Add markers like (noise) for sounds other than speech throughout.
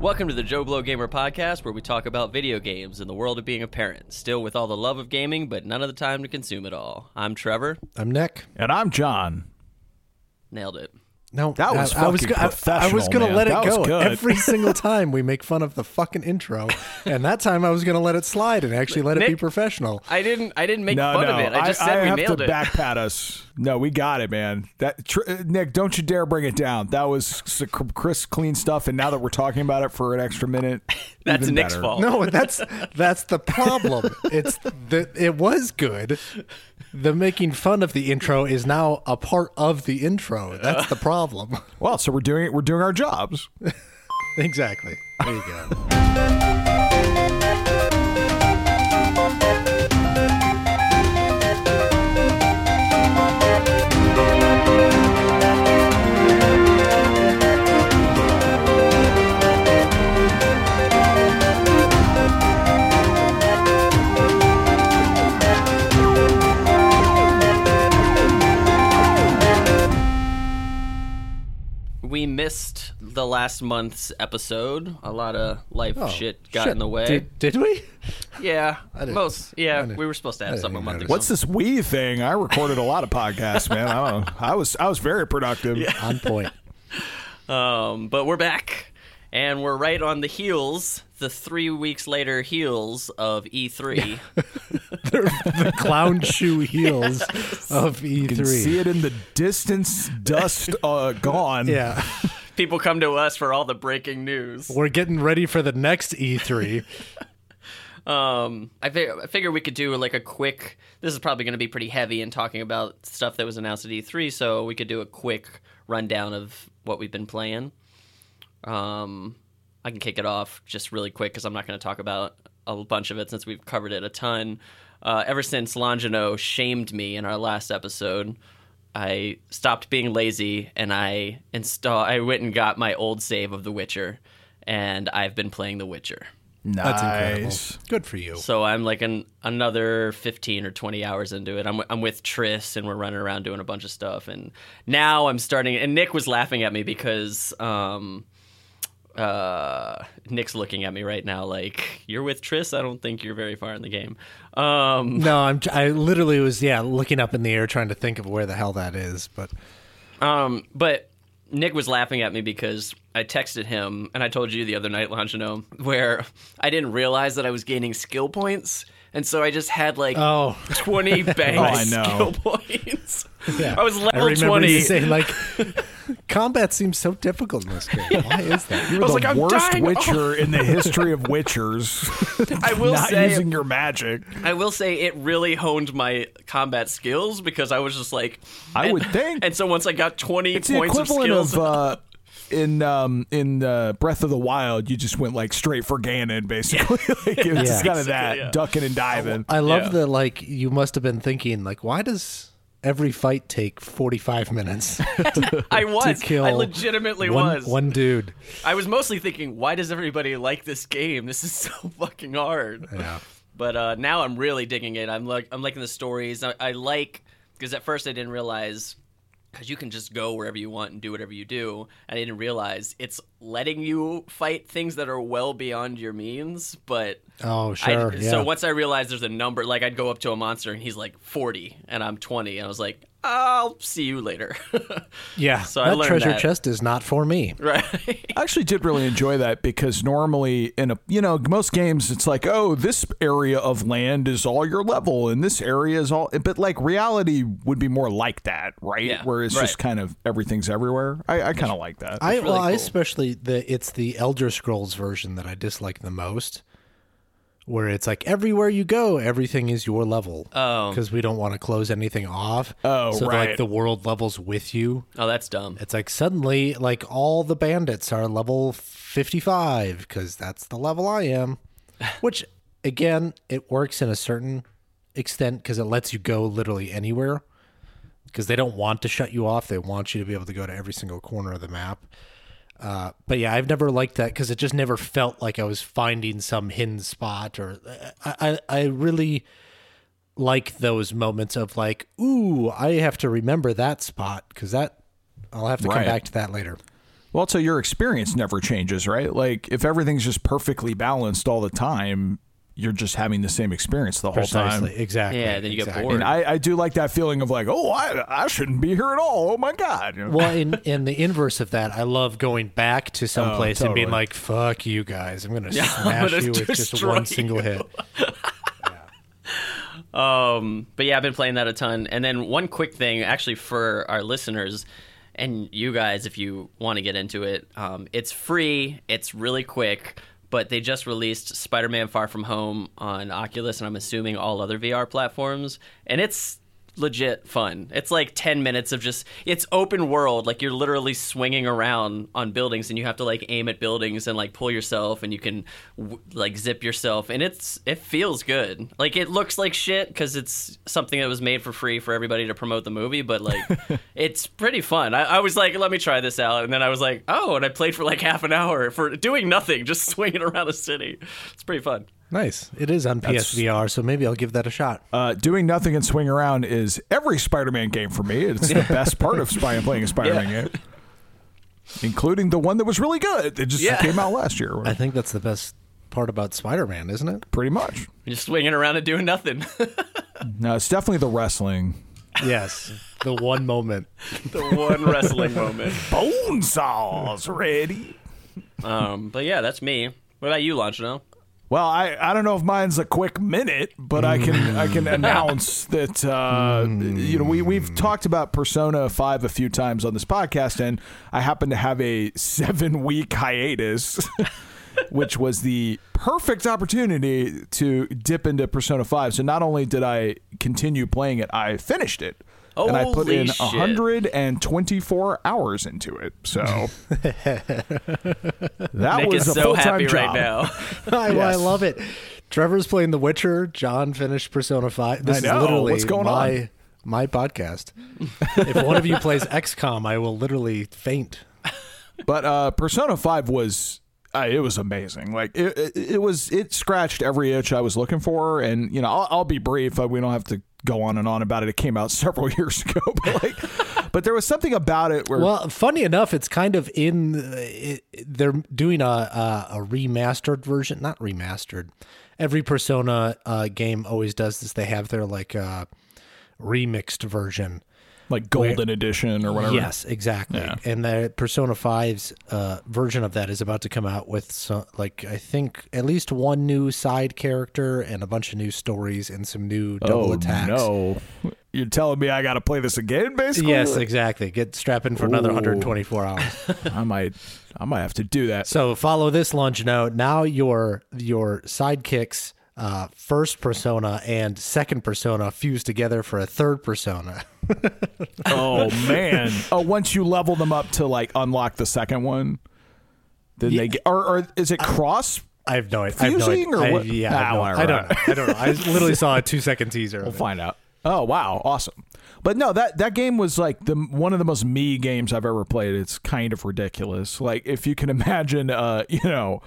Welcome to the Joe Blow Gamer podcast, where we talk about video games and the world of being a parent, still with all the love of gaming, but none of the time to consume it all. I'm Trevor. I'm Nick. And I'm John. Nailed it. No, That was I, I was fucking go- I- I, was gonna man. let it That was go good. every (laughs) single time we make fun of the fucking intro, and that time I was gonna let it slide and actually let it be professional. I didn't. I didn't make No, fun no, of it. I just said we have nailed to it. back pat us. No, we got it, man. That tr- uh, Nick, don't you dare bring it down. That was s- Chris clean stuff, and now that we're talking about it for an extra minute, (laughs) That's even Nick's better. fault. No, that's that's the problem. It's that it was good. The making fun of the intro is now a part of the intro. That's the problem. Well, so we're doing it. We're doing our jobs. (laughs) exactly. There you go. We missed the last month's episode. A lot of life Oh, shit got shit. in the way. Did, did we? yeah, (laughs) didn't- most. Yeah, didn't- we were supposed to have didn't something a month ago. What's this we thing? I recorded a lot of podcasts, man. I don't. I was I was very productive. On point. (laughs) Um, but we're back, and we're right on the heels, the three weeks later heels of E3. (laughs) the clown shoe (laughs) heels of You can E3. see it in the distance, dust uh, gone. Yeah. (laughs) People come to us for all the breaking news. We're getting ready for the next E E3. Um, I, fig- I figure we could do like a quick. This is probably going to be pretty heavy in talking about stuff that was announced at E3, so we could do a quick rundown of what we've been playing. Um, I can kick it off just really quick because I'm not going to talk about a bunch of it since we've covered it a ton. Uh, ever since Longino shamed me in our last episode, I stopped being lazy and I install. I went and got my old save of The Witcher, and I've been playing The Witcher. Nice. That's incredible. Good for you. So I'm like an another 15 or 20 hours into it. I'm I'm with Triss and we're running around doing a bunch of stuff and now I'm starting and Nick was laughing at me because um uh Nick's looking at me right now like you're with Triss. I don't think you're very far in the game. Um (laughs) No, I'm. I literally was, yeah, looking up in the air trying to think of where the hell that is. But Um, but Nick was laughing at me because I texted him and I told you the other night, Longino, where I didn't realize that I was gaining skill points. And so I just had like oh, 20 bang (laughs) Oh, I skill points. yeah, I was I level remember 20. you saying like, (laughs) combat seems so difficult in this game. Why is that? You're I was the like, I'm worst dying. Witcher in the history of (laughs) Witchers. I will Not say using your magic. I will say it really honed my combat skills because I was just like I and- would think. And so once I got 20 It's the points of skills of, uh, in um, in uh, Breath of the Wild, you just went like straight for Ganon, basically. (laughs) like, it's Yeah. kind of that yeah. ducking and diving. I love Yeah. the like. You must have been thinking like, why does every fight take 45 minutes (laughs) I (laughs) was to kill I legitimately one, was. one dude? I was mostly thinking why does everybody like this game? This is (laughs) so fucking hard. Yeah. But uh, now I'm really digging it. I'm like I'm liking the stories. I, I like because at first I didn't realize because you can just go wherever you want and do whatever you do, I didn't realize it's letting you fight things that are well beyond your means. But Oh I- sure. yeah. so once I realized there's a number, like I'd go up to a monster and he's like 40 and I'm 20, and I was like, I'll see you later. (laughs) yeah. so I that learned treasure that. chest is not for me. (laughs) right? I actually did really enjoy that because normally in a you know most games it's like oh this area of land is all your level and this area is all but like reality would be more like that right Yeah, where it's right. just kind of everything's everywhere I, I kind of like that I really well, I especially the it's the Elder Scrolls version that I dislike the most, where it's like everywhere you go, everything is your level. Oh. because we don't want to close anything off. Oh, so like the world levels with you. Oh, that's dumb. It's like suddenly like all the bandits are level fifty five because that's the level I am, (laughs) which again it works in a certain extent because it lets you go literally anywhere because they don't want to shut you off. They want you to be able to go to every single corner of the map. Uh, but yeah, I've never liked that because it just never felt like I was finding some hidden spot. Or I, I, I really like those moments of like, ooh, I have to remember that spot because that I'll have to come back to that later. Well, so your experience never changes, right? Like if everything's just perfectly balanced all the time, you're just having the same experience the whole time. Exactly. Yeah, then you get bored. And I, I do like that feeling of like, oh, I, I shouldn't be here at all. Oh my god. You know? Well, in in the inverse of that, I love going back to some Oh, place and being like, "Fuck you guys! I'm gonna (laughs) I'm smash gonna you with just one single you." hit." (laughs) Um, but yeah, I've been playing that a ton. And then one quick thing, actually, for our listeners and you guys, if you want to get into it, um, it's free. It's really quick. But they just released Spider-Man: Far From Home on Oculus, and I'm assuming all other VR platforms. And it's legit fun. It's like 10 minutes of just it's open world like you're literally swinging around on buildings and you have to like aim at buildings and like pull yourself and you can w- like zip yourself and it's it feels good. Like it looks like shit cuz it's something that was made for free for everybody to promote the movie but like (laughs) it's pretty fun. I, I was like let me try this out and then I was like oh and I played for like half an hour for doing nothing just (laughs) swinging around a city. It's pretty fun. Nice. It is on PSVR, so maybe I'll give that a shot. Uh, doing nothing and swing around is every Spider-Man game for me. It's the (laughs) best part of spy- playing a Spider-Man Yeah. game, including the one that was really good. It just Yeah. came out last year. I think that's the best part about Spider-Man, isn't it? Pretty much. You're just swinging around and doing nothing. (laughs) No, it's definitely the wrestling. Yes. the one moment. (laughs) the one wrestling moment. Bone saws ready. Um, but yeah, that's me. What about you, Lonchino? Well, I, I don't know if mine's a quick minute, but I can I can (laughs) announce that uh, you know we we've talked about Persona Five a few times on this podcast, and I happen to have a seven (laughs) week hiatus, (laughs) which was the perfect opportunity to dip into Persona Five. So not only did I continue playing it, I finished it. And I put in shit. 124 hours into it. So (laughs) that Nick was is a so full-time happy job. right now. (laughs) I, I love it. Trevor's playing The Witcher. John finished Persona 5. This I know. is literally What's going my on? my podcast. if one of you plays XCOM, I will literally faint. But uh, Persona Five was uh, it was amazing. Like it, it, it was it scratched every itch I was looking for, and you know I'll, I'll be brief. Uh, we don't have to go on and on about it. It came out (laughs) several years ago, but like, but there was something about it where Well, funny enough, it's kind of in. It, they're doing a, a a remastered version, not remastered. Every Persona uh, game always does this. They have their like uh, remixed version. Like Golden Edition or whatever. Yes, exactly. Yeah. And the Persona 5's uh, version of that is about to come out with some, like I think at least one new side character and a bunch of new stories and some new double Oh attacks. no! You're telling me I got to play this again, basically? Yes, exactly. Get strap in for another 124 hours. (laughs) (laughs) I might, I might have to do that. so follow this lunch note. Now your your sidekicks, uh, first persona and second persona fuse together for a third persona. (laughs) Oh man! (laughs) oh, once you level them up to like unlock the second one, then they get, or, or is it cross? I have no idea. I have no idea. or I- what? yeah, I, have Ah, no- whatever. I don't know. I don't know. I literally saw a two second teaser. of We'll find out. Oh wow, awesome! But no, that that game was like the one of the most me games I've ever played. It's kind of ridiculous. Like if you can (laughs) imagine, uh, you know,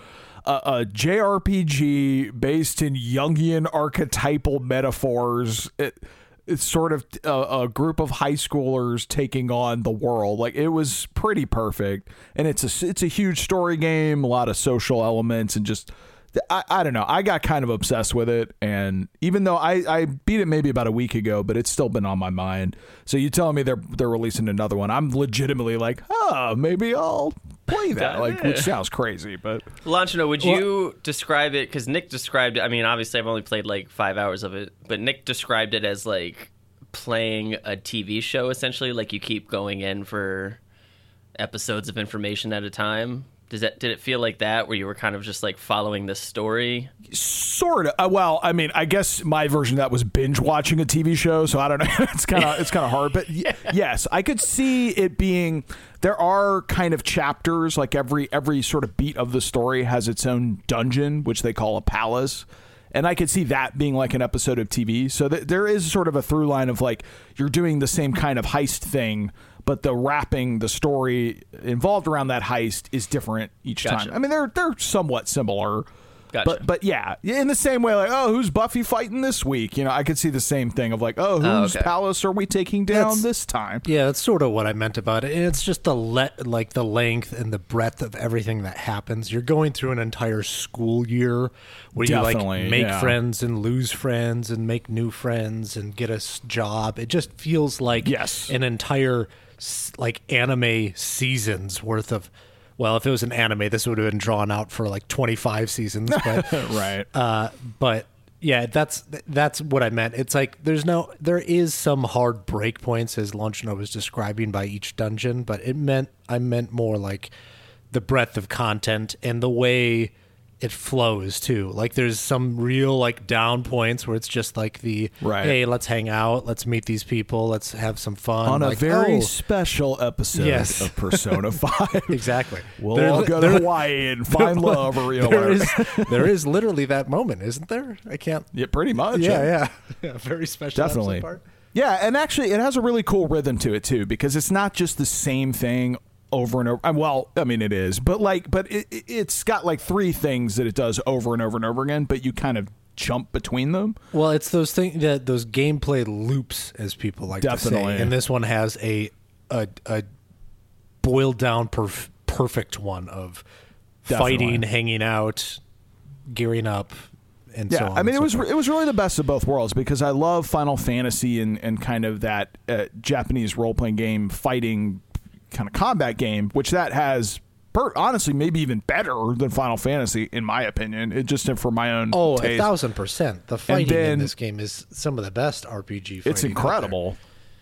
a, a JRPG based in Jungian archetypal metaphors. It, it's sort of a, a group of high schoolers taking on the world. Like it was pretty perfect, and it's a it's a huge story game, a lot of social elements, and just I, I don't know. I got kind of obsessed with it, and even though I, I beat it maybe about a week ago, but it's still been on my mind. So you telling me they're they're releasing another one? I'm legitimately like, oh, maybe I'll play that. Like, which sounds crazy, but Lonchino, would you describe it? Because Nick described it. I mean, obviously, I've only played like five hours of it, but Nick described it as like playing a TV show, essentially. Like you keep going in for episodes of information at a time. Does that did it feel like that, where you were kind of just like following the story? sort of. Uh, well, I mean, I guess my version of that was binge watching a TV show, so I don't know. (laughs) it's kind of it's kind of hard, but y- (laughs) yes, I could see it being. There are kind of chapters, like every every sort of beat of the story has its own dungeon, which they call a palace. And I could see that being like an episode of TV. So th- there is sort of a through line of like you're doing the same kind of heist thing, but the wrapping, the story involved around that heist is different each Gotcha. time. I mean, they're they're somewhat similar. Gotcha. But but yeah, in the same way, like oh, who's Buffy fighting this week? You know, I could see the same thing of like oh, oh whose okay. palace are we taking down That's- this time? Yeah, that's sort of what I meant about it. It's just the let like the length and the breadth of everything that happens. You're going through an entire school year where you like make yeah. friends and lose friends and make new friends and get a job. It just feels like Yes. an entire s- like anime seasons worth of well, if it was an anime, this would have been drawn out for like 25 seasons, (laughs) but right. uh, but yeah, that's that's what I meant. It's like there's no there is some hard break points as Lunchno was describing by each dungeon, but it meant I meant more like the breadth of content and the way it flows too. Like there's some real like down points where it's just like the Right. hey, let's hang out, let's meet these people, let's have some fun On a very oh, special episode Yes. of Persona (laughs) Five. exactly. We'll There- all go there- to Hawaii and find (laughs) love, or know, there, is, there is literally that moment, isn't there? I can't. yeah, pretty much. Yeah, yeah, (laughs) yeah. Very special. definitely. part. Yeah, and actually, it has a really cool rhythm to it too, because it's not just the same thing over and over. Well, I mean, it is, but like, but it, it- it's got like three things that it does over and over and over again, but you kind of jump between them. Well, it's those things that those gameplay loops, as people like to say, and this one has a a, a boiled down perf- perfect one of Definitely. fighting, hanging out, gearing up, and Yeah, so on. I mean, it so was forth. it was really the best of both worlds because I love Final Fantasy and and kind of that uh, Japanese role playing game fighting kind of combat game, which that has. Per, honestly, maybe even better than Final Fantasy, in my opinion. It just for my own. oh, a thousand percent. The fighting then- in this game is some of the best RPG. Fighting It's incredible.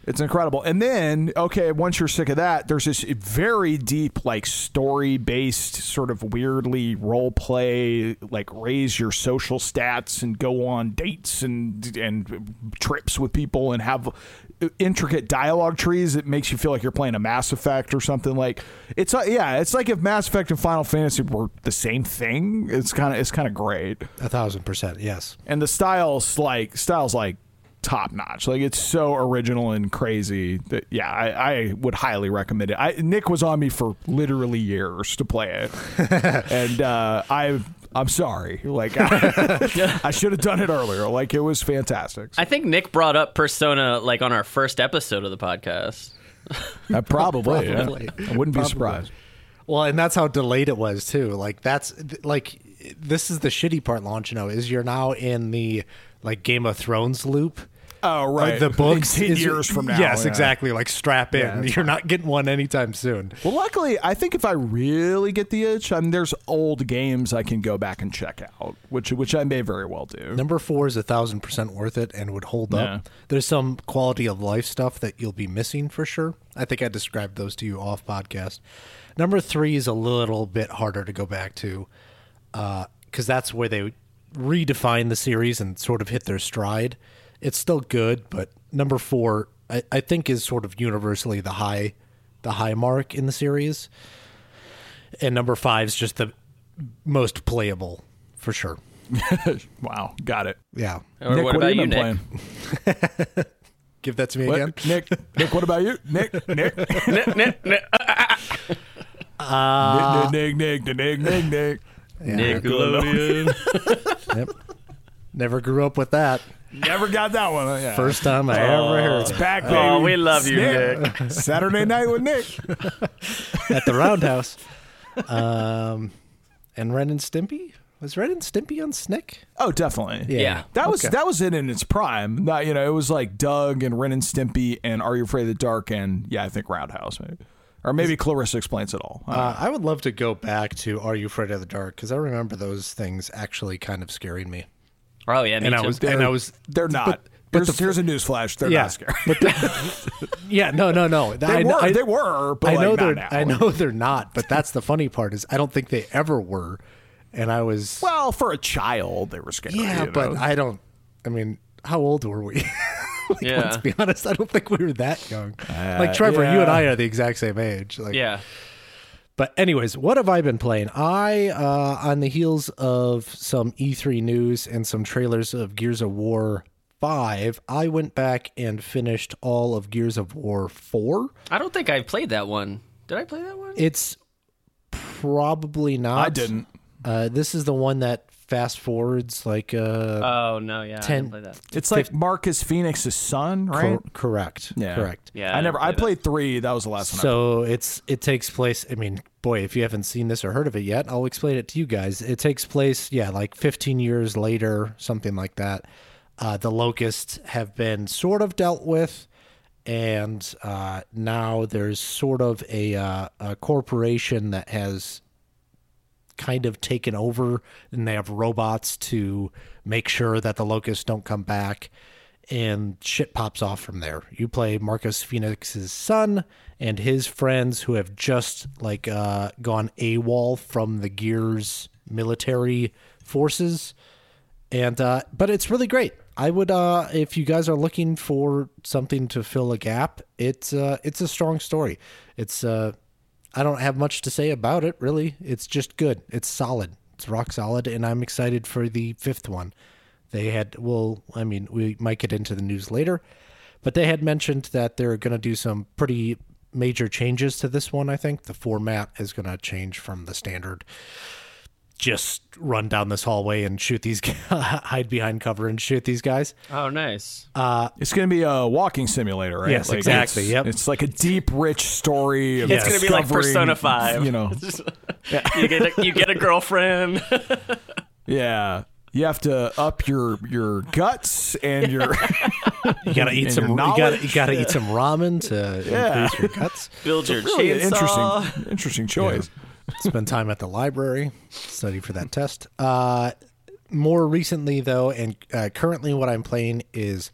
It's incredible. And then, okay, once you're sick of that, there's this very deep, like story based, sort of weirdly role play, like raise your social stats and go on dates and and trips with people and have intricate dialogue trees. It makes you feel like you're playing a Mass Effect or something. Like it's uh, yeah, it's like if Mass Effect and Final Fantasy were the same thing. It's kind of it's kind of great. A thousand percent. Yes. and the styles like styles like top notch like it's so original and crazy that yeah I, I would highly recommend it I, nick was on me for literally years to play it (laughs) and uh i i'm sorry like i, (laughs) (laughs) I should have done it earlier like it was fantastic I think Nick brought up Persona like on our first episode of the podcast. Uh, probably, yeah. I wouldn't be surprised Well, and that's how delayed it was too. Like that's like this is the shitty part, Launchino, is you're now in the like Game of Thrones loop. Oh Like, the (laughs) books in 10 is- years from now Yes, yeah. exactly. Like strap in. Yeah, you're not getting one anytime soon. well luckily i think if i really get the itch i mean there's old games i can go back and check out which which i may very well do Number four is a thousand percent worth it and would hold Yeah. up. There's some quality of life stuff that you'll be missing for sure. I think I described those to you off podcast. Number three is a little bit harder to go back to uh, because that's where they redefine the series and sort of hit their stride. It's still good, but number four, I, I think, is sort of universally the high, the high mark in the series. And number five is just the most playable for sure. (laughs) wow got it Yeah. Or Nick, what, what, about have you you, been Nick? playing? (laughs) Give that to me What? again. Nick, Nick, Nick, what about you? Nick, Nick, (laughs) Nick, Nick, Nick, Uh, Nick, Nick, Nick, Nick, Nick, Nick. Nickelodeon. Yep. Never grew up with that. Never got that one. Yeah. First time I ever heard it's back, baby. Oh, we love you, Nick. Saturday night with Nick. (laughs) at the Roundhouse. Um, and Ren and Stimpy was Ren and Stimpy on Snick. Oh, definitely. Yeah. That was Okay. that was it in its prime. Not, you know, it was like Doug and Ren and Stimpy and Are You Afraid of the Dark and yeah, I think Roundhouse maybe. Or maybe Clarissa explains it all. I Uh, I would love to go back to Are You Afraid of the Dark because I remember those things actually kind of scaring me. Oh yeah, me and I was They're- and I was They're not. But, Here's, but the, here's a newsflash. They're yeah, not scary. but the- (laughs) yeah, no, no, no. They I, were. I, they were. But I like, know not they're. now. I know (laughs) they're not. But that's the funny part is I don't think they ever were. And I was. Well, for a child, they were scary. yeah, you but know? I don't. I mean, how old were we? (laughs) like, Yeah. Let's be honest. I don't think we were that young. like Trevor, you Uh, and I are the exact same age. Like, yeah. But anyways, what have I been playing? I, uh, on the heels of some E3 news and some trailers of Gears of War 5, I went back and finished all of Gears of War 4. I don't think I played that one. Did I play that one? It's probably not. I didn't. Uh, this is the one that fast forwards, like uh, Oh no, yeah, I Ten- didn't play that. It's like Marcus Fenix's son, right? cor- correct, yeah, correct. Yeah, I never. didn't I play that. played three. That was the last one. So it's it takes place. I mean, boy, if you haven't seen this or heard of it yet, I'll explain it to you guys. It takes place, yeah, like 15 years later, something like that. Uh, the locusts have been sort of dealt with, and uh, now there's sort of a, uh, a corporation that has kind of taken over, and they have robots to make sure that the locusts don't come back and shit pops off from there. You play Marcus Fenix's son and his friends who have just like uh, gone AWOL from the Gears military forces, and uh, but it's really great. I would uh, if you guys are looking for something to fill a gap, it's uh, it's a strong story. It's uh, I don't have much to say about it really. It's just good. It's solid. It's rock solid, and I'm excited for the fifth one. They had, well, I mean, we might get into the news later, but they had mentioned that they're going to do some pretty major changes to this one. I think the format is going to change from the standard just run down this hallway and shoot these, (laughs) hide behind cover and shoot these guys. Oh, nice. Uh, it's going to be a walking simulator, right? Yes, exactly, It's, yep. it's like a deep, rich story. Of It's gonna be like discovering, Persona 5. You know, (laughs) you get a, you get a girlfriend. (laughs) yeah. You have to up your your guts and your You gotta eat some. You gotta, you gotta eat some ramen to Yeah. increase your guts. Build your really an chainsaw. interesting interesting choice. Spend time at the library, study for that test. Uh, more recently, though, and uh, currently, what I'm playing is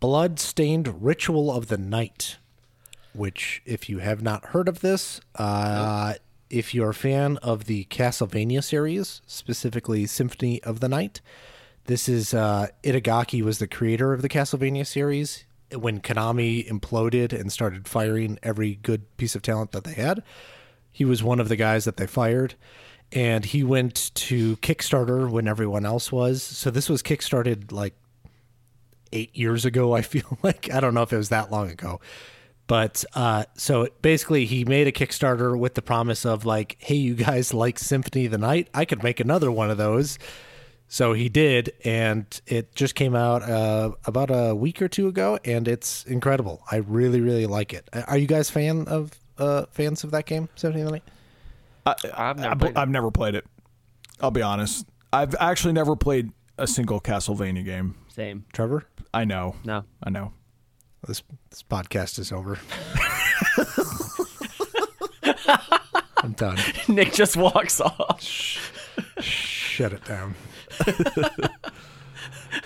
Bloodstained Ritual of the Night, which, if you have not heard of this, uh, if you're a fan of the Castlevania series, specifically Symphony of the Night, this is uh, Itagaki was the creator of the Castlevania series. When Konami imploded and started firing every good piece of talent that they had, he was one of the guys that they fired. And he went to Kickstarter when everyone else was. So this was kickstarted like eight years ago, I feel (laughs) like. I don't know if it was that long ago. But uh, so basically, he made a Kickstarter with the promise of, like, hey, you guys (laughs) like Symphony of the Night? I could make another one of those. So he did, and it just came out uh, about a week or two ago, and it's incredible. I really, really like it. Are you guys fan of uh, fans of that game, Symphony of the Night? I've never I've, played it. I've never played it. I'll be honest. I've actually never played a single Castlevania game. Same. Trevor, I know. No. I know. this this podcast is over. (laughs) I'm done. Nick just walks off. Shut it down. (laughs)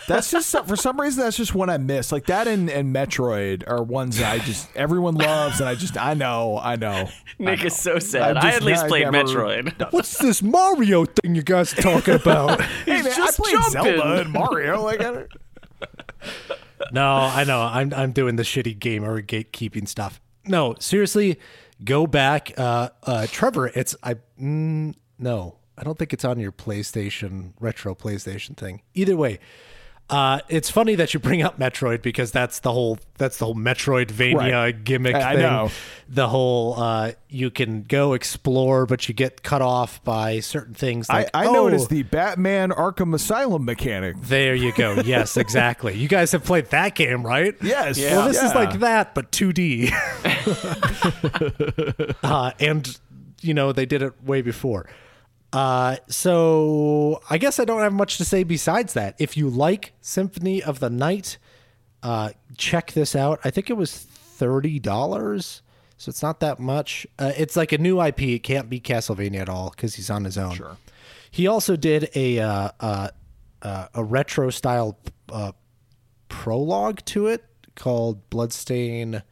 That's just for some reason that's just one I miss. Like that and, and Metroid are ones that I just everyone loves and I just I know I know. Nick is so sad. I I, at least I played never- Metroid. (laughs) What's this Mario thing you guys are talking (laughs) about? Hey man, just I played jumping. Zelda and Mario. Like I don't- no, I know. I'm I'm doing the shitty gamer gatekeeping stuff. No, seriously, go back. Uh, uh, Trevor, it's I. Mm, no, I don't think it's on your PlayStation retro PlayStation thing. Either way. Uh, it's funny that you bring up Metroid because that's the whole that's the whole Metroidvania Right. gimmick I- I thing. know. The whole uh, you can go explore, but you get cut off by certain things. I, Like, I know it oh, as the Batman Arkham Asylum mechanic. There you go. (laughs) Yes, exactly. you guys have played that game, right? Yes. Well, this is like that, but 2D. (laughs) uh, and, you know, they did it way before. Uh, so I guess I don't have much to say besides that. If you like Symphony of the Night, uh, check this out. I think it was $30. So it's not that much. Uh, it's like a new IP. It can't be Castlevania at all because he's on his own. Sure. He also did a uh, uh, uh, a retro style uh, prologue to it called Bloodstain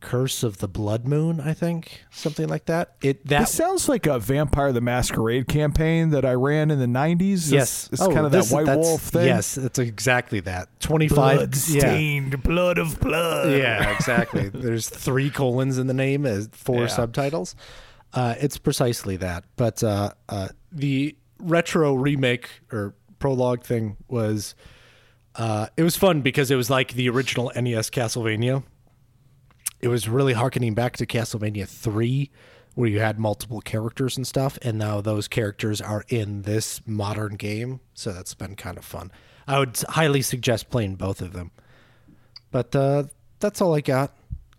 Curse of the Blood Moon, I think, something like that. It that This sounds like a Vampire the Masquerade campaign that I ran in the 90s. yes, It's, Oh, kind of that White Wolf thing. Yes, it's exactly that. Twenty five. Yeah. Blood of blood. yeah, exactly. (laughs) There's three colons in the name as four Yeah. subtitles. Uh, it's precisely that. But uh, uh, the retro remake or prologue thing was uh, it was fun because it was like the original NES Castlevania. It was really harkening back to Castlevania three, where you had multiple characters and stuff, and now those characters are in this modern game. So that's been kind of fun. I would highly suggest playing both of them. But uh, that's all I got.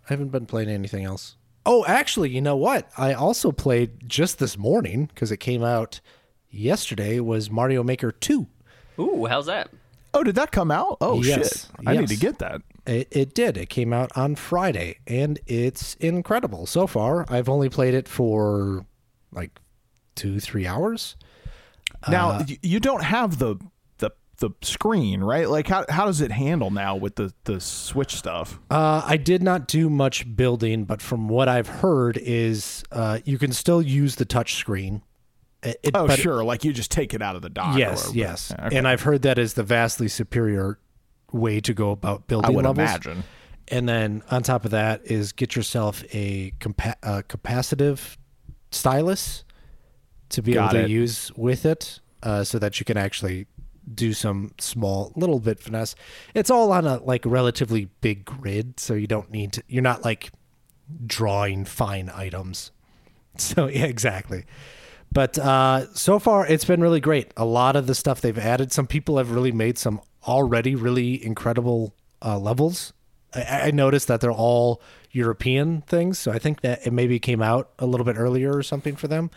I haven't been playing anything else. Oh, actually, you know what? I also played just this morning because it came out yesterday. Was Mario Maker Two? Ooh, how's that? Oh, did that come out? Oh Yes, shit! I need to get that. It, it did. It came out on Friday, and it's incredible so far. I've only played it for like two, three hours. Now Uh, you don't have the the the screen, right? Like how how does it handle now with the the Switch stuff? Uh, I did not do much building, but from what I've heard, is uh, you can still use the touch screen. It, it- Oh, sure. Like you just take it out of the dock. Yes, yes. Okay. And I've heard that is the vastly superior way to go about building I would levels. imagine. And then on top of that is get yourself a compa- uh, capacitive stylus to be Got able to it. use with it, uh, so that you can actually do some small little bit finesse. It's all on a like relatively big grid, so you don't need to. You're not like drawing fine items. (laughs) So yeah, exactly. But uh, so far, it's been really great. A lot of the stuff they've added, some people have really made some already really incredible uh, levels. I, I noticed that they're all European things, so I think that it maybe came out a little bit earlier or something for them.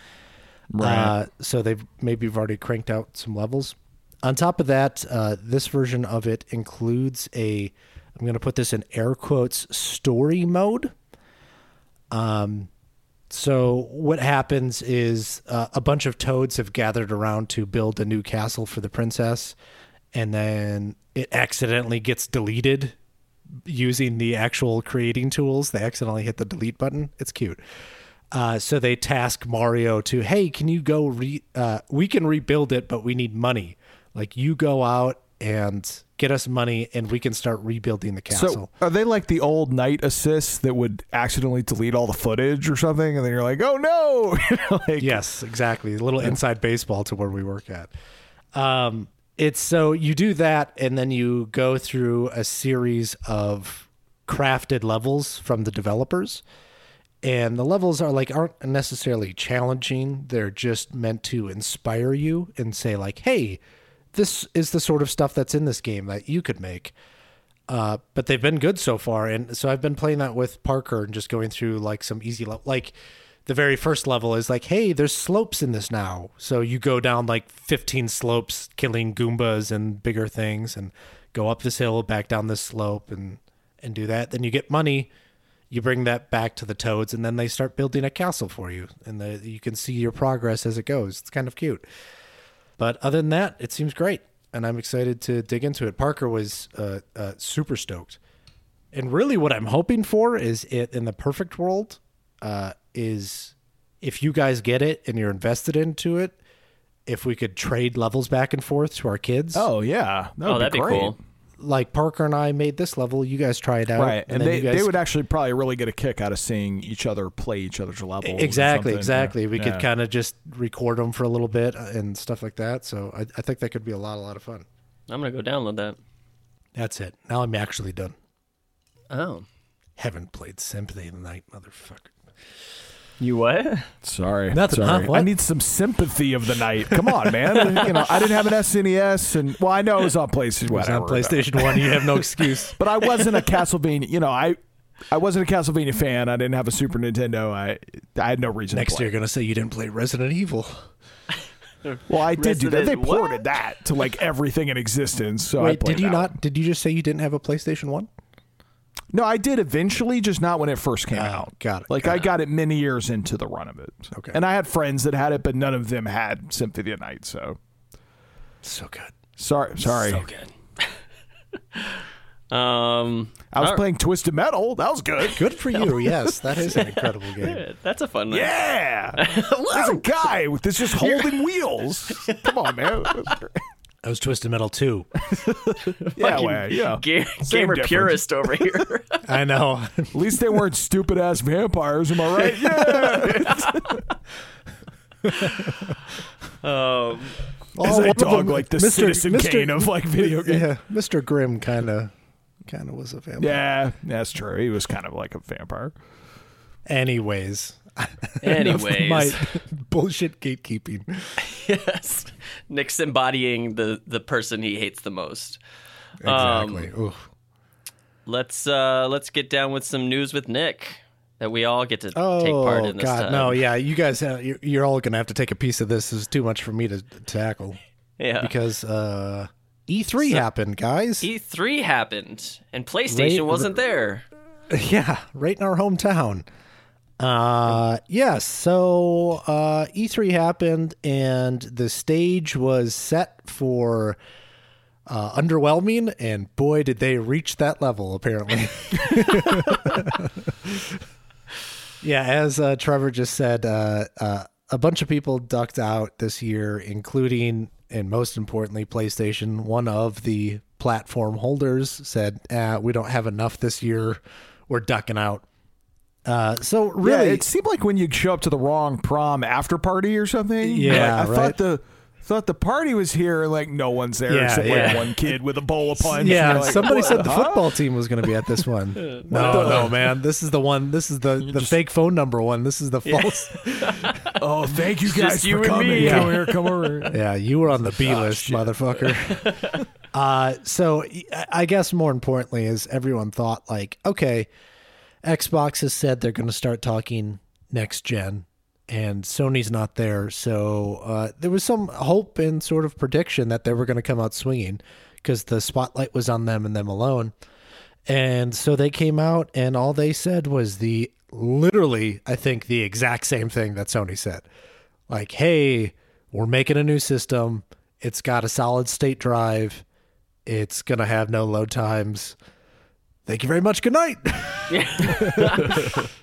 Uh, so they've maybe have already cranked out some levels. On top of that, uh, this version of it includes a, I'm going to put this in air quotes, story mode. Um, so what happens is uh, a bunch of toads have gathered around to build a new castle for the princess, and then it accidentally gets deleted using the actual creating tools. They accidentally hit the delete button. It's cute. Uh, so they task Mario to, hey, can you go re? Uh, we can rebuild it, but we need money. Like you go out and get us money, and we can start rebuilding the castle. So are they like the old night assists that would accidentally delete all the footage or something, and then you're like, oh no, (laughs) You know, like, Yes, exactly. A little inside baseball to where we work at. Um, it's so you do that, and then you go through a series of crafted levels from the developers. And the levels are like aren't necessarily challenging. They're just meant to inspire you and say like, "Hey, this is the sort of stuff that's in this game that you could make." Uh, but they've been good so far, and so I've been playing that with Parker and just going through like some easy level. Like the very first level is like, hey, there's slopes in this now, so you go down like 15 slopes, killing Goombas and bigger things, and go up this hill, back down this slope, and and do that. Then you get money. You bring that back to the toads, and then they start building a castle for you, and the, you can see your progress as it goes. It's kind of cute. But other than that, it seems great, and I'm excited to dig into it. Parker was uh, uh, super stoked, and really, what I'm hoping for is it in the perfect world uh, is if you guys get it and you're invested into it, if we could trade levels back and forth to our kids. Oh yeah, that Oh, would that'd be great. cool. like Parker and I made this level. You guys try it out, Right, and, then they, you guys they would actually probably really get a kick out of seeing each other play each other's levels. exactly exactly Yeah. we Yeah. could kind of just record them for a little bit and stuff like that so I, I think that could be a lot a lot of fun I'm gonna go download that. that's it now i'm actually done Oh, haven't played sympathy of the night motherfucker you what? Sorry, Nothing, Sorry. huh? What? I need some sympathy of the night. Come on, man. (laughs) you know, I didn't have an SNES, and well, I know it was on PlayStation. It was Whatever. on playstation 1 you have no excuse (laughs) but I wasn't a Castlevania. You know, I I wasn't a Castlevania fan. I didn't have a Super Nintendo. I I had no reason. next to play. year you're gonna say you didn't play resident evil Well, I did do that. They Resident what? ported that to like everything in existence. So wait played did you that not one. did you just say you didn't have a playstation 1 No, I did eventually, just not when it first came Oh, out. got it, Like got I it. got it many years into the run of it. Okay. And I had friends that had it, but none of them had Symphony of the Night. So so good sorry, sorry. So good. (laughs) um, I was all- playing Twisted Metal. That was good. good for you (laughs) yes that is an incredible game (laughs) That's a fun. night. Yeah, there's a guy with this just holding wheels. Come on, man. That was twisted metal 2 (laughs) Yeah, well, yeah. Ga- gamer difference. purist over here. (laughs) i know At least they weren't stupid ass vampires. Am I right? (laughs) Yeah. um, As Oh, I dog them- like the Mr. Citizen Mr. Kane of like video games. yeah mr grimm kind of kind of was a vampire Yeah, that's true. He was kind of like a vampire. Anyways, (laughs) Anyways, my (laughs) bullshit gatekeeping. (laughs) yes, Nick's embodying the the person he hates the most. Um, Exactly. Oof. Let's uh let's get down with some news with Nick that we all get to Oh take part in this God, time. no! Yeah, you guys, have, you're, you're all gonna have to take a piece of this. This is too much for me to tackle yeah. because uh, E3 happened, guys. E3 happened and PlayStation Right- wasn't there. yeah, right in our hometown. Uh, yes. So uh, E3 happened, and the stage was set for uh, underwhelming, and boy, did they reach that level! Apparently. (laughs) yeah, as uh, Trevor just said, uh, uh, a bunch of people ducked out this year, including and most importantly, PlayStation. One of the platform holders said, uh, "We don't have enough this year. We're ducking out." Uh, so really, yeah, it seemed like when you show up to the wrong prom after party or something. Yeah, Like, I right. thought the thought the party was here, and like no one's there Yeah, except yeah. like one kid with a bowl of punch. Yeah, like, somebody "What, said the huh?" football team was going to be at this one. (laughs) no, no, no, man. This is the one. This is the the fake phone number one. This is the false. (laughs) Oh, thank you guys you for and coming. me. Come here, come over. (laughs) Yeah, you were on the B list, motherfucker. uh, so I- I guess more importantly is everyone thought like, okay, Xbox has said they're going to start talking next gen, and Sony's not there. So uh, there was some hope and sort of prediction that they were going to come out swinging because the spotlight was on them and them alone. And so they came out, and all they said was the literally, I think, the exact same thing that Sony said. Like, hey, we're making a new system. It's got a solid state drive. It's going to have no load times. Thank you very much. Good night. (laughs) (laughs)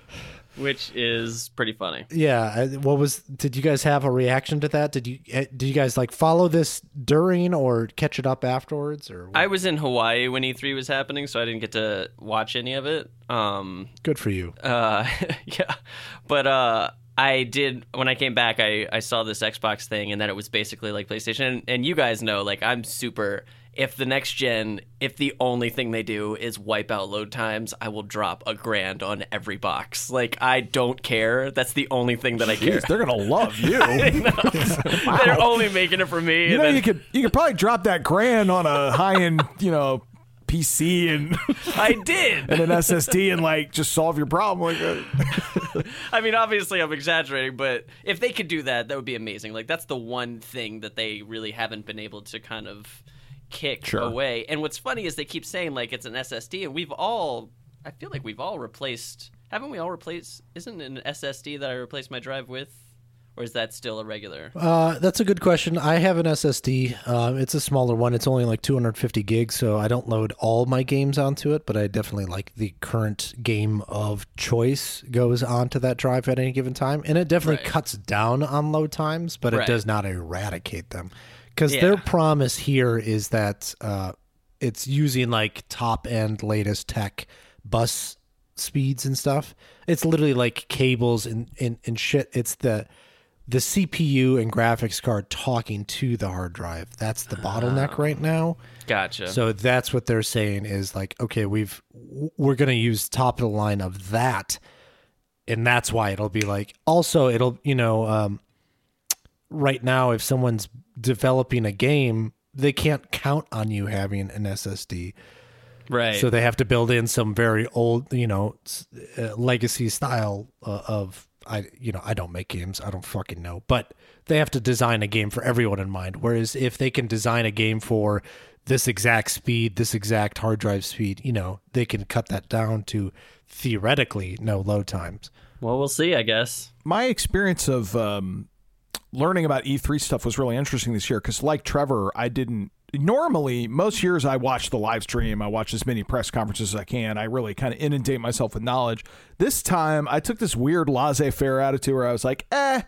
which is pretty funny. yeah. What was, did you guys have a reaction to that? Did you, eh, did you guys like follow this during or catch it up afterwards or I was in Hawaii when E3 was happening, so I didn't get to watch any of it. Um, good for you? uh, (laughs) yeah, but uh, I did when I came back. I, I saw this Xbox thing, and that it was basically like PlayStation. And, and you guys know, like I'm super. If the next gen, if the only thing they do is wipe out load times, I will drop a grand on every box. Like I don't care. That's the only thing that I care. They're gonna (laughs) love you. (laughs) They're only making it for me. You know, then- you could you could probably drop that grand on a high end, you know, PC and (laughs) I did. and an SSD and like just solve your problem. Like, uh, I mean, obviously, I'm exaggerating, but if they could do that, that would be amazing. Like, that's the one thing that they really haven't been able to kind of kick Sure. away. And what's funny is they keep saying like it's an SSD, and we've all, I feel like we've all replaced. Haven't we all replaced? Isn't an SSD that I replaced my drive with, or is that still a regular? Uh, that's a good question. I have an SSD. Um, it's a smaller one. It's only like 250 gigs, so I don't load all my games onto it. But I definitely like the current game of choice goes onto that drive at any given time, and it definitely Right. cuts down on load times, but it does not eradicate them. Because Yeah. their promise here is that uh, it's using like top end latest tech bus speeds and stuff. It's literally like cables and, and, and shit. It's the the CPU and graphics card talking to the hard drive. That's the bottleneck right now. Gotcha. So that's what they're saying is like, okay, we've we're gonna use top of the line of that, and that's why it'll be like. Also, it'll you know, um, right now if someone's developing a game, they can't count on you having an SSD. right. So they have to build in some very old, you know, uh, legacy style uh, of I, you know, I don't make games, I don't fucking know, but they have to design a game for everyone in mind. Whereas if they can design a game for this exact speed, this exact hard drive speed, you know, they can cut that down to theoretically no load times. well, we'll see. I guess. my experience of um, learning about E3 stuff was really interesting this year because, like Trevor, I didn't. Normally, most years I watch the live stream. I watch as many press conferences as I can. I really kind of inundate myself with knowledge. This time, I took this weird laissez-faire attitude where I was like, "Eh,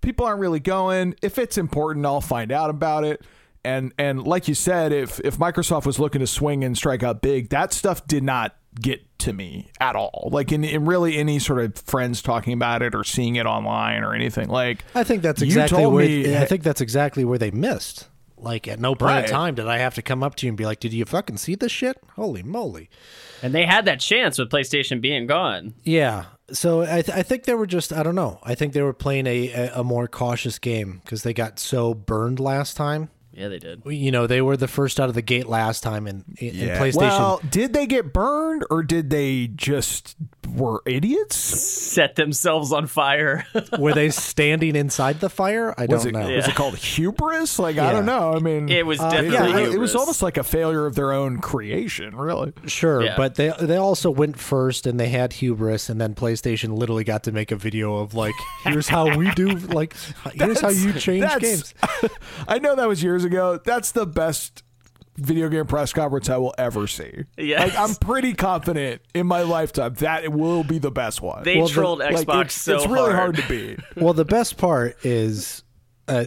people aren't really going. If it's important, I'll find out about it." And and like you said, if if Microsoft was looking to swing and strike out big, that stuff did not get to me at all. Like in, in really any sort of friends talking about it or seeing it online or anything. Like I think that's You exactly told where me- I think that's exactly where they missed. Like at no point Right. in time did I have to come up to you and be like, "Did you fucking see this shit? Holy moly!" And they had that chance with PlayStation being gone. Yeah. So I, th- I think they were just I don't know. I think they were playing a a, a more cautious game because they got so burned last time. Yeah, they did. You know, they were the first out of the gate last time, and, and PlayStation. Well, did they get burned or did they just were idiots? Set themselves on fire. (laughs) were they standing inside the fire? I Was don't it, know. was it called hubris? Like I don't know. I mean, It was Uh, definitely. yeah, it- it was almost like a failure of their own creation, really. Sure, Yeah. but they they also went first, and they had hubris, and then PlayStation literally got to make a video of like, here's how we do, like, here's how you change games. (laughs) I know that was years ago. Go, that's the best video game press conference I will ever see. Yes. Like, I'm pretty confident in my lifetime that it will be the best one. They Well, the- trolled like, Xbox it's, so it's really hard. hard. to beat. (laughs) Well, the best part is, uh,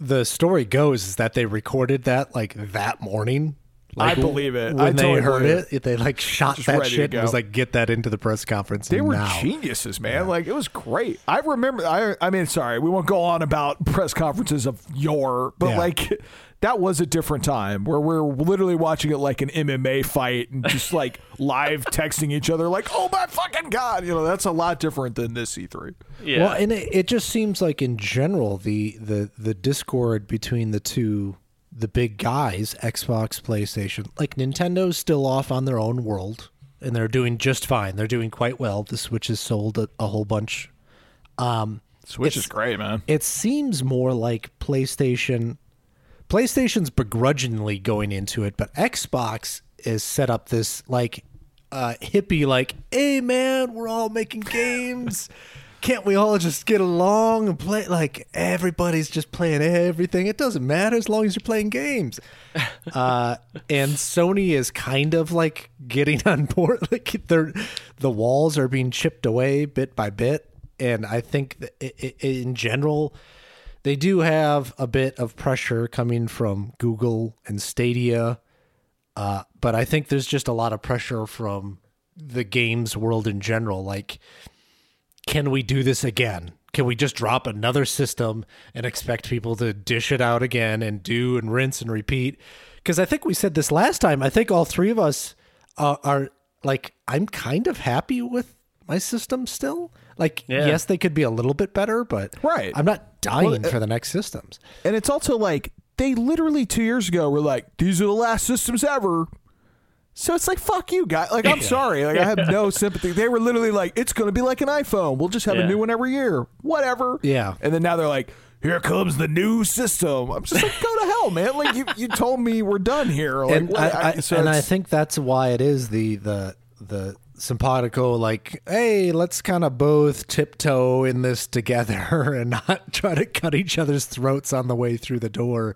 the story goes is that they recorded that like that morning. Like, I believe it. When I they totally heard believe it, they like shot Just that shit and was like, "Get that into the press conference." They were now. geniuses, man. Like it was great. I remember. I I mean, sorry, we won't go on about press conferences of your, but Yeah. like that was a different time where we're literally watching it like an MMA fight and just like (laughs) live texting each other, like, "Oh my fucking god!" You know, that's a lot different than this E E3. Yeah. Well, and it, it just seems like in general the the the discord between the two the big guys, Xbox, PlayStation, like Nintendo's still off on their own world and they're doing just fine. They're doing quite well. The Switch has sold a, a whole bunch. Switch It's- is great, man. It seems more like PlayStation PlayStation's begrudgingly going into it, but Xbox is set up this like uh hippie like, "Hey man, we're all making (laughs) games. Can't we all just get along and play like everybody's just playing everything. It doesn't matter as long as you're playing games." (laughs) uh and Sony is kind of like getting (laughs) on board like they're the walls are being chipped away bit by bit and I think that i- i- in general they do have a bit of pressure coming from Google and Stadia, uh, but I think there's just a lot of pressure from the games world in general. Like, can we do this again? Can we just drop another system and expect people to dish it out again and do and rinse and repeat? Because I think we said this last time. I think all three of us uh, are like, I'm kind of happy with my system still. Like, Yeah. yes, they could be a little bit better, but Right. I'm not dying Well, uh, for the next systems. And it's also like they literally two years ago were like, "These are the last systems ever." So it's like, "Fuck you, guys!" Like, I'm sorry, like I have no sympathy. They were literally like, "It's going to be like an iPhone. We'll just have a new one every year, whatever." Yeah. And then now they're like, "Here comes the new system." I'm just like, "Go to hell, man!" Like you, you told me we're done here. Like, and what- I, I, so and I think that's why it is the the the simpatico like hey let's kind of both tiptoe in this together (laughs) and not try to cut each other's throats on the way through the door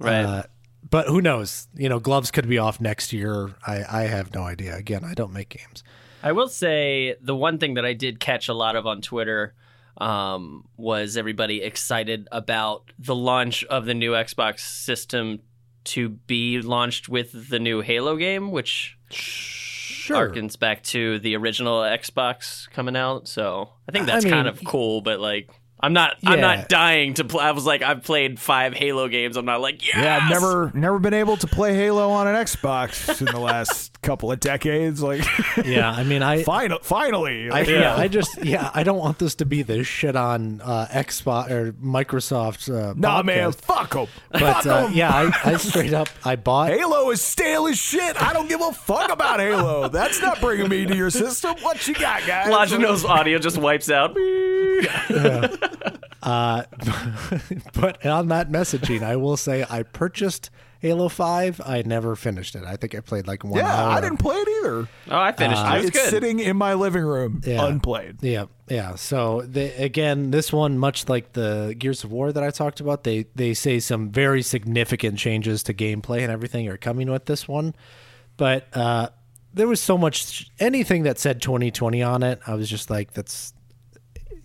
Right. Uh, but who knows you know gloves could be off next year i i have no idea again i don't make games I will say the one thing that I did catch a lot of on Twitter um, was everybody excited about the launch of the new Xbox system to be launched with the new Halo game, which sure harkens back to the original Xbox coming out. So I think I that's kind of cool, but like. I'm not. I'm not dying to play. I was like, I've played five Halo games. I'm not like, yes! Yeah, I've never never been able to play Halo on an Xbox in the last (laughs) couple of decades. Like, (laughs) yeah i mean i final, finally, I, Like, yeah. I just yeah, I don't want this to be this shit on uh, Xbox or Microsoft's. Uh, nah, podcast. man, fuck them. But fuck uh, 'em. yeah, I, I straight up I bought. Halo is stale as shit. I don't give a fuck about Halo. That's not bringing me to your system. What you got, guys? Longino's audio just wipes out. (laughs) (laughs) (laughs) But on that messaging, I will say I purchased Halo Five. I never finished it. I think I played like one Yeah, hour. I didn't play it either. Oh, I finished Uh, it. It was it's good. sitting in my living room, Yeah. unplayed. Yeah, yeah. So they, again, this one, much like the Gears of War that I talked about, they they say some very significant changes to gameplay and everything are coming with this one. But uh, there was so much anything that said 2020 on it. I was just like, that's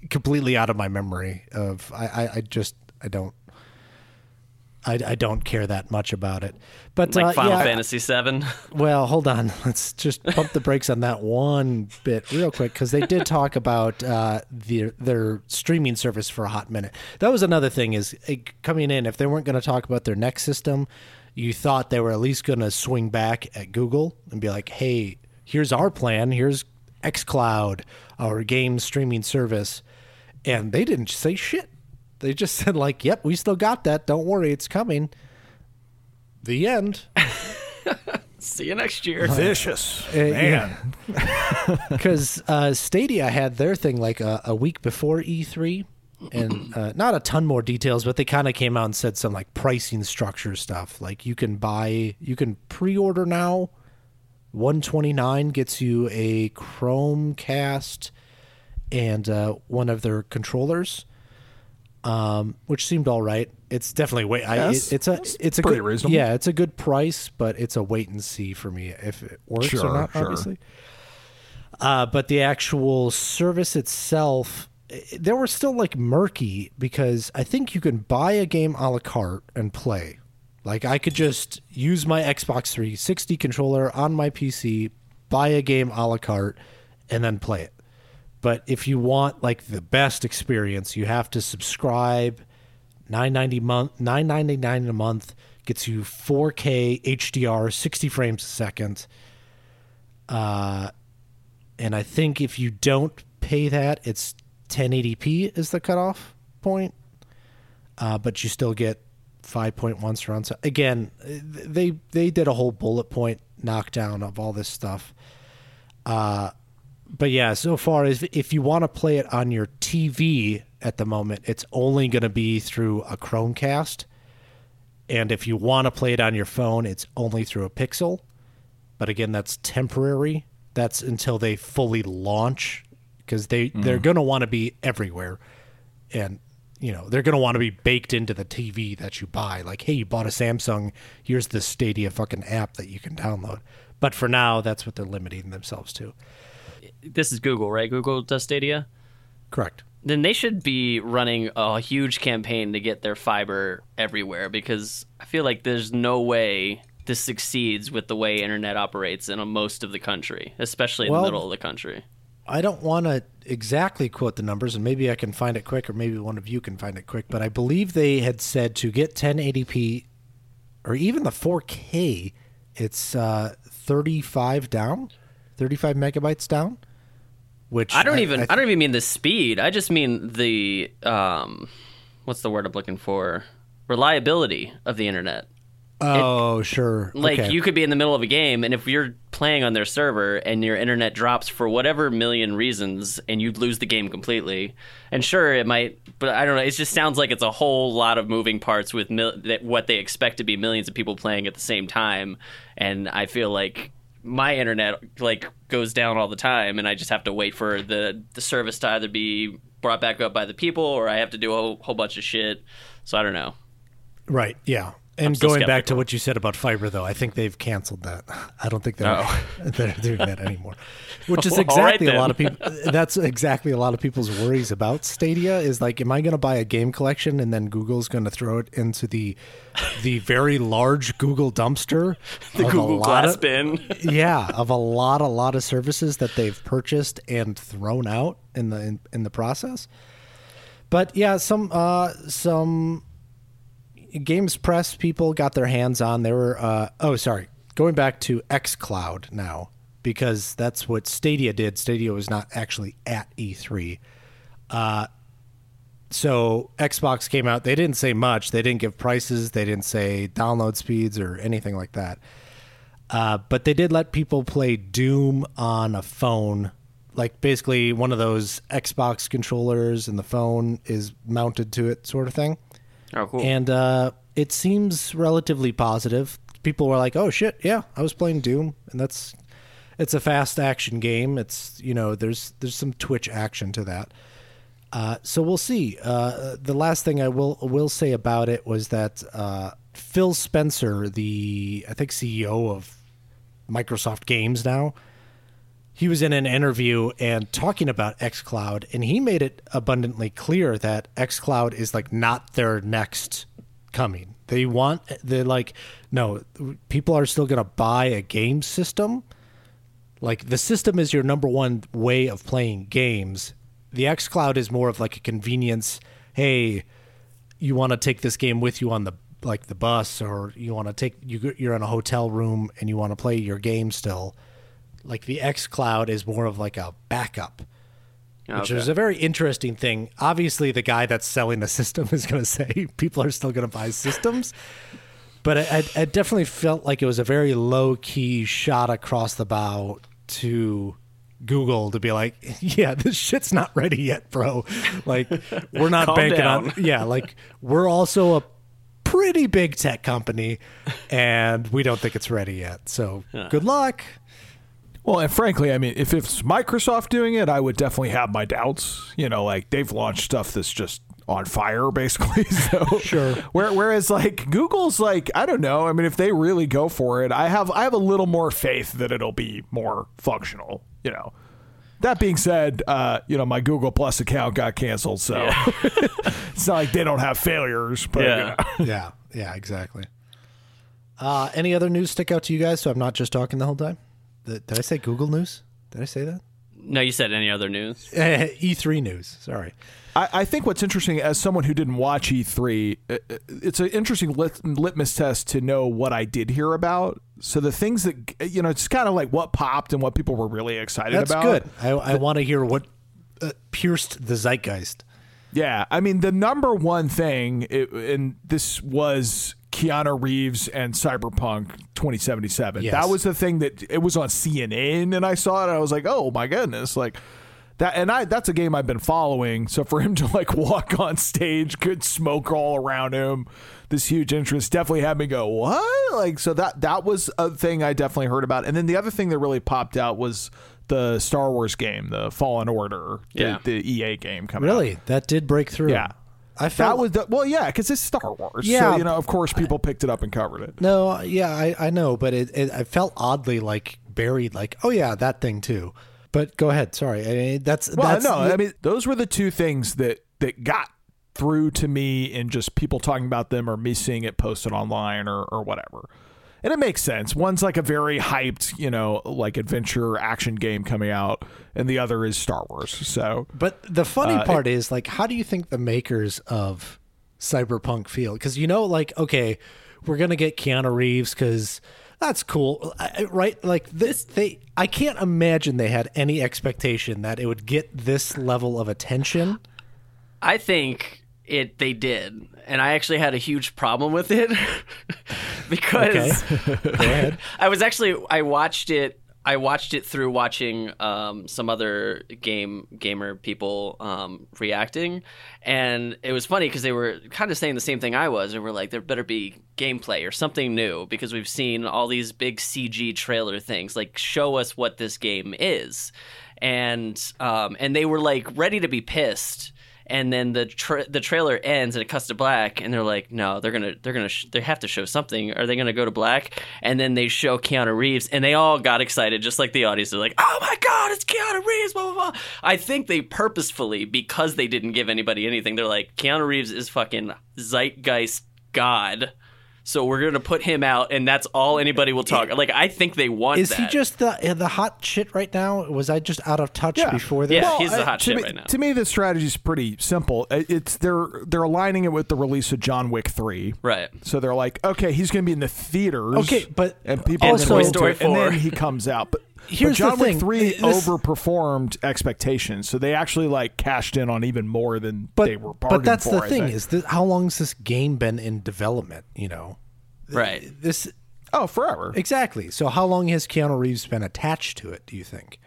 completely out of my memory. Of I, I, I just I don't. I, I don't care that much about it, but like uh, Final yeah, Fantasy VII. (laughs) well, hold on. (laughs) Let's just pump the brakes on that one bit real quick because they did talk about uh, their their streaming service for a hot minute. That was another thing is eh, coming in. If they weren't going to talk about their next system, you thought they were at least going to swing back at Google and be like, "Hey, here's our plan. Here's xCloud, our game streaming service, and they didn't say shit. They just said like, "Yep, we still got that. Don't worry, it's coming." The end. (laughs) See you next year. Vicious. Uh, Man. (laughs) (laughs) because uh, Stadia had their thing like a, a week before E3, and uh, not a ton more details, but they kind of came out and said some like pricing structure stuff. Like you can buy, you can pre-order now. One twenty nine gets you a Chromecast and uh, one of their controllers, um, which seemed all right. It's definitely wait. I, Yes, it, it's a it's a pretty good, reasonable. Yeah, it's a good price, but it's a wait and see for me if it works Sure, or not. sure. Obviously. Uh, but the actual service itself, i- there were still like murky because I think you can buy a game a la carte and play. Like I could just use my Xbox 360 controller on my PC, buy a game a la carte, and then play it. But if you want like the best experience, you have to subscribe. Nine ninety month, nine ninety nine a month gets you 4K HDR, 60 frames a second. Uh, and I think if you don't pay that, it's 1080p is the cutoff point. Uh, but you still get 5.1 surround sound. Again, they they did a whole bullet point knockdown of all this stuff. Uh, but yeah, so far as if you want to play it on your TV at the moment, it's only going to be through a Chromecast. And if you want to play it on your phone, it's only through a Pixel. But again, that's temporary. That's until they fully launch because they mm-hmm. they're going to want to be everywhere. And you know, they're going to want to be baked into the TV that you buy. Like, hey, you bought a Samsung, here's the Stadia fucking app that you can download. But for now, that's what they're limiting themselves to. This is Google, right? Google does Stadia. Correct. Then they should be running a huge campaign to get their fiber everywhere because I feel like there's no way this succeeds with the way internet operates in most of the country, especially in Well- the middle of the country. I don't want to exactly quote the numbers, and maybe I can find it quick, or maybe one of you can find it quick. But I believe they had said to get 1080p or even the 4K, it's uh, 35 down, 35 megabytes down. Which I don't even I, I, don't even mean the speed. I just mean the um what's the word I'm looking for? Reliability of the internet. Oh, sure. Like Okay. you could be in the middle of a game and if you're playing on their server and your internet drops for whatever million reasons and you lose the game completely. And sure it might but I don't know, it just sounds like it's a whole lot of moving parts with mil- that what they expect to be millions of people playing at the same time and I feel like my internet like goes down all the time and I just have to wait for the the service to either be brought back up by the people or I have to do a whole, whole bunch of shit. So I don't know. Right. Yeah. And going back to what you said about fiber, though, I think they've canceled that. (laughs) I don't think they're, Oh. (laughs) they're doing that anymore. Which is (laughs) All right, exactly a lot of people. That's exactly a lot of people's worries about Stadia. Is like, am I going to buy a game collection and then Google's going to throw it into the the very large Google dumpster? The Google Glass of- bin. yeah, of a lot, a lot of services that they've purchased and thrown out in the in, in the process. But yeah, some uh, some games press people got their hands on. They were uh, oh sorry, going back to XCloud now because that's what Stadia did. Stadia was not actually at E3. Uh, so Xbox came out. They didn't say much. They didn't give prices. They didn't say download speeds or anything like that. Uh, but they did let people play Doom on a phone, like basically one of those Xbox controllers, and the phone is mounted to it, sort of thing. Oh cool. And uh, it seems relatively positive. People were like, "Oh shit, yeah, I was playing Doom, and that's it's a fast action game. It's you know, there's there's some Twitch action to that." Uh, so we'll see. Uh, the last thing I will will say about it was that uh, Phil Spencer, the I think CEO of Microsoft Games now, he was in an interview and talking about xCloud, and he made it abundantly clear that xCloud is like not their next coming. They want they're like no, people are still going to buy a game system. Like the system is your number one way of playing games. The xCloud is more of like a convenience. Hey, you want to take this game with you on the like the bus, or you want to take you you're in a hotel room and you want to play your game still like the X Cloud is more of like a backup, which Okay. is a very interesting thing. Obviously, the guy that's selling the system is going to say (laughs) people are still going to buy systems, but I, I, I definitely felt like it was a very low key shot across the bow to Google to be like, (laughs) yeah, this shit's not ready yet, bro. Like, we're not (laughs) banking down. on. Yeah, like we're also a pretty big tech company, and we don't think it's ready yet. So good luck. Well, and frankly, I mean, if it's Microsoft doing it, I would definitely have my doubts. You know, like they've launched stuff that's just on fire, (laughs) basically. (laughs) So Sure. Where, whereas, like Google's, like I don't know. I mean, if they really go for it, I have I have a little more faith that it'll be more functional. You know. That being said, uh, you know my Google Plus account got canceled, so (laughs) it's not like they don't have failures. But you Yeah. know. yeah, yeah, exactly. Uh, any other news stick out to you guys? So I'm not just talking the whole time. The, did I say Google news? Did I say that? No, you said any other news? E3 news. Sorry. I, I think what's interesting, as someone who didn't watch E3, uh, uh, it's an interesting lit- litmus test to know what I did hear about. So the things that you know, it's kind of like what popped and what people were really excited That's about. good. I, I want to hear what uh, pierced the zeitgeist. Yeah, I mean the number one thing, it, and this was Keanu Reeves and Cyberpunk 2077. Yes. That was the thing that it was on CNN, and I saw it. And I was like, oh my goodness, like that. And I that's a game I've been following. So for him (laughs) to like walk on stage, good smoke all around him, this huge interest definitely had me go what? Like so that that was a thing I definitely heard about. And then the other thing that really popped out was the Star Wars game, the Fallen Order, the, Yeah. the EA game coming out. Really, that did break through. Yeah. I That felt was the, well, yeah, because it's Star Wars. Yeah. so, you know, of course, people picked it up and covered it. no, yeah, I, I know, but it, it I felt oddly like buried. Like, oh yeah, that thing too. But go ahead. Sorry, I mean, that's Well, that's no, I mean, those were the two things that that got through to me, and just people talking about them or me seeing it posted online or or whatever. And it makes sense. One's like a very hyped, you know, like adventure action game coming out, and the other is Star Wars. So But the funny Uh, part is, like, how do you think the makers of Cyberpunk feel? Because you know, like, okay, we're gonna get Keanu Reeves because that's cool, I- I- right? Like this, they. I can't imagine they had any expectation that it would get this level of attention. I think it they did, and I actually had a huge problem with it (laughs) because (laughs) ahead. (laughs) I was actually I watched it. I watched it through watching um, some other game gamer people um, reacting, and it was funny because they were kind of saying the same thing I was, and we're like, there better be gameplay or something new because we've seen all these big CG trailer things. Like, show us what this game is, and um, and they were like ready to be pissed and then the tra- the trailer ends and it cuts to black and they're like no they're gonna they're gonna sh- they have to show something. Are they gonna go to black? And then they show Keanu Reeves and they all got excited just like the audience they're like oh my god it's Keanu Reeves blah blah blah. I think they purposefully because they didn't give anybody anything they're like Keanu Reeves is fucking zeitgeist god so we're gonna put him out and that's all anybody will talk like I think they want Is that he just the the hot shit right now? Was I just out of touch Yeah. before this? Yeah, he's the hot to shit me, right now. To me, the strategy is pretty simple. It's they're they're aligning it with the release of John Wick three. right So they're like, okay, he's going to be in the theaters. Okay, but and people are also- gonna Toy go Story to it, and then he comes out. But Here's but John the Wick three This- overperformed expectations, so they actually like cashed in on even more than but they were. but that's for, the I thing think. is that how long has this game been in development? You know, right this oh, forever. exactly. So how long has Keanu Reeves been attached to it? Do you think?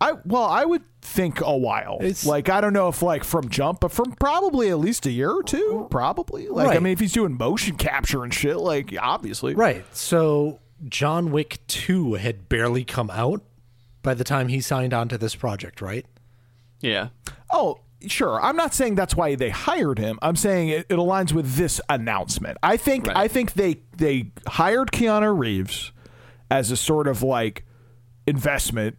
I well, I would think a while. It's- like I don't know if like from jump, but from probably at least a year or two, probably. Like I mean, if he's doing motion capture and shit, like obviously, Right. So John Wick 2 had barely come out by the time he signed on to this project, right? yeah Oh, sure. I'm not saying that's why they hired him. I'm saying it, it aligns with this announcement. I think Right. I think they they hired Keanu Reeves as a sort of like investment.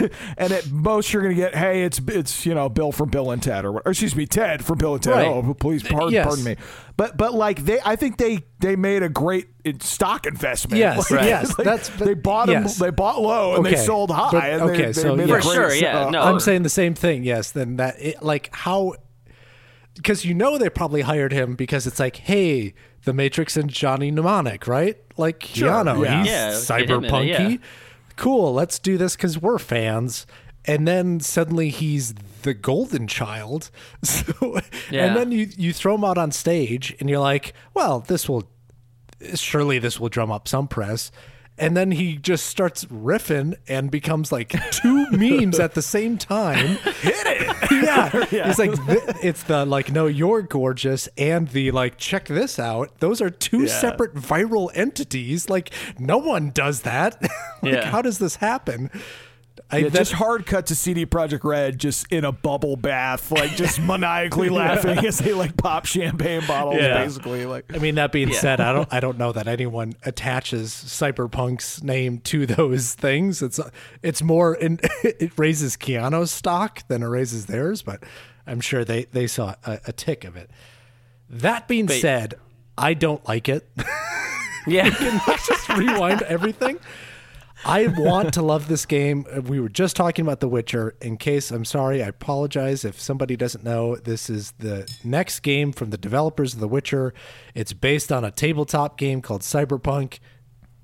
(laughs) and at most you're going to get, hey, it's it's you know Bill from Bill and Ted, or, or excuse me, Ted from Bill and Ted. Right. Oh, please pardon, Yes. pardon me. But but like they, I think they they made a great stock investment. Yes, (laughs) Like, yes, like, that's- they bought them, yes. they bought low and they sold high. But- and okay, they, they so made yeah. a For great, sure, yeah, uh, no. I'm saying the same thing. Yes, then that it, like how because you know they probably hired him because it's like, hey, The Matrix and Johnny Mnemonic, right? Like Sure, Keanu, yeah. he's Yeah, get it, cyberpunky. Cool, let's do this because we're fans. And then suddenly he's the golden child. (laughs) So, Yeah. and then you, you throw him out on stage and you're like, well, this will, surely this will drum up some press. And then he just starts riffing and becomes like two (laughs) memes at the same time. Hit it. (laughs) Yeah. (laughs) He's like, th- it's the like, no, you're gorgeous. And the like, check this out. Those are two separate viral entities. Like, no one does that. like, Yeah. how does this happen? I, Yeah, just hard cut to CD Projekt Red, just in a bubble bath, like just (laughs) maniacally laughing as they like pop champagne bottles, Yeah. basically. Like, I mean, that being said, I don't, I don't know that anyone attaches Cyberpunk's name to those things. It's, it's more, in, (laughs) it raises Keanu's stock than it raises theirs, but I'm sure they, they saw a, a tick of it. That being said, I don't like it. Yeah. (laughs) Let's just rewind everything. I want to love this game. We were just talking about The Witcher. In case I'm sorry, I apologize if somebody doesn't know. This is the next game from the developers of The Witcher. It's based on a tabletop game called Cyberpunk.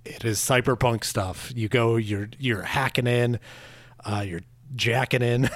It is cyberpunk stuff. You go, you're you're hacking in, uh, you're jacking in,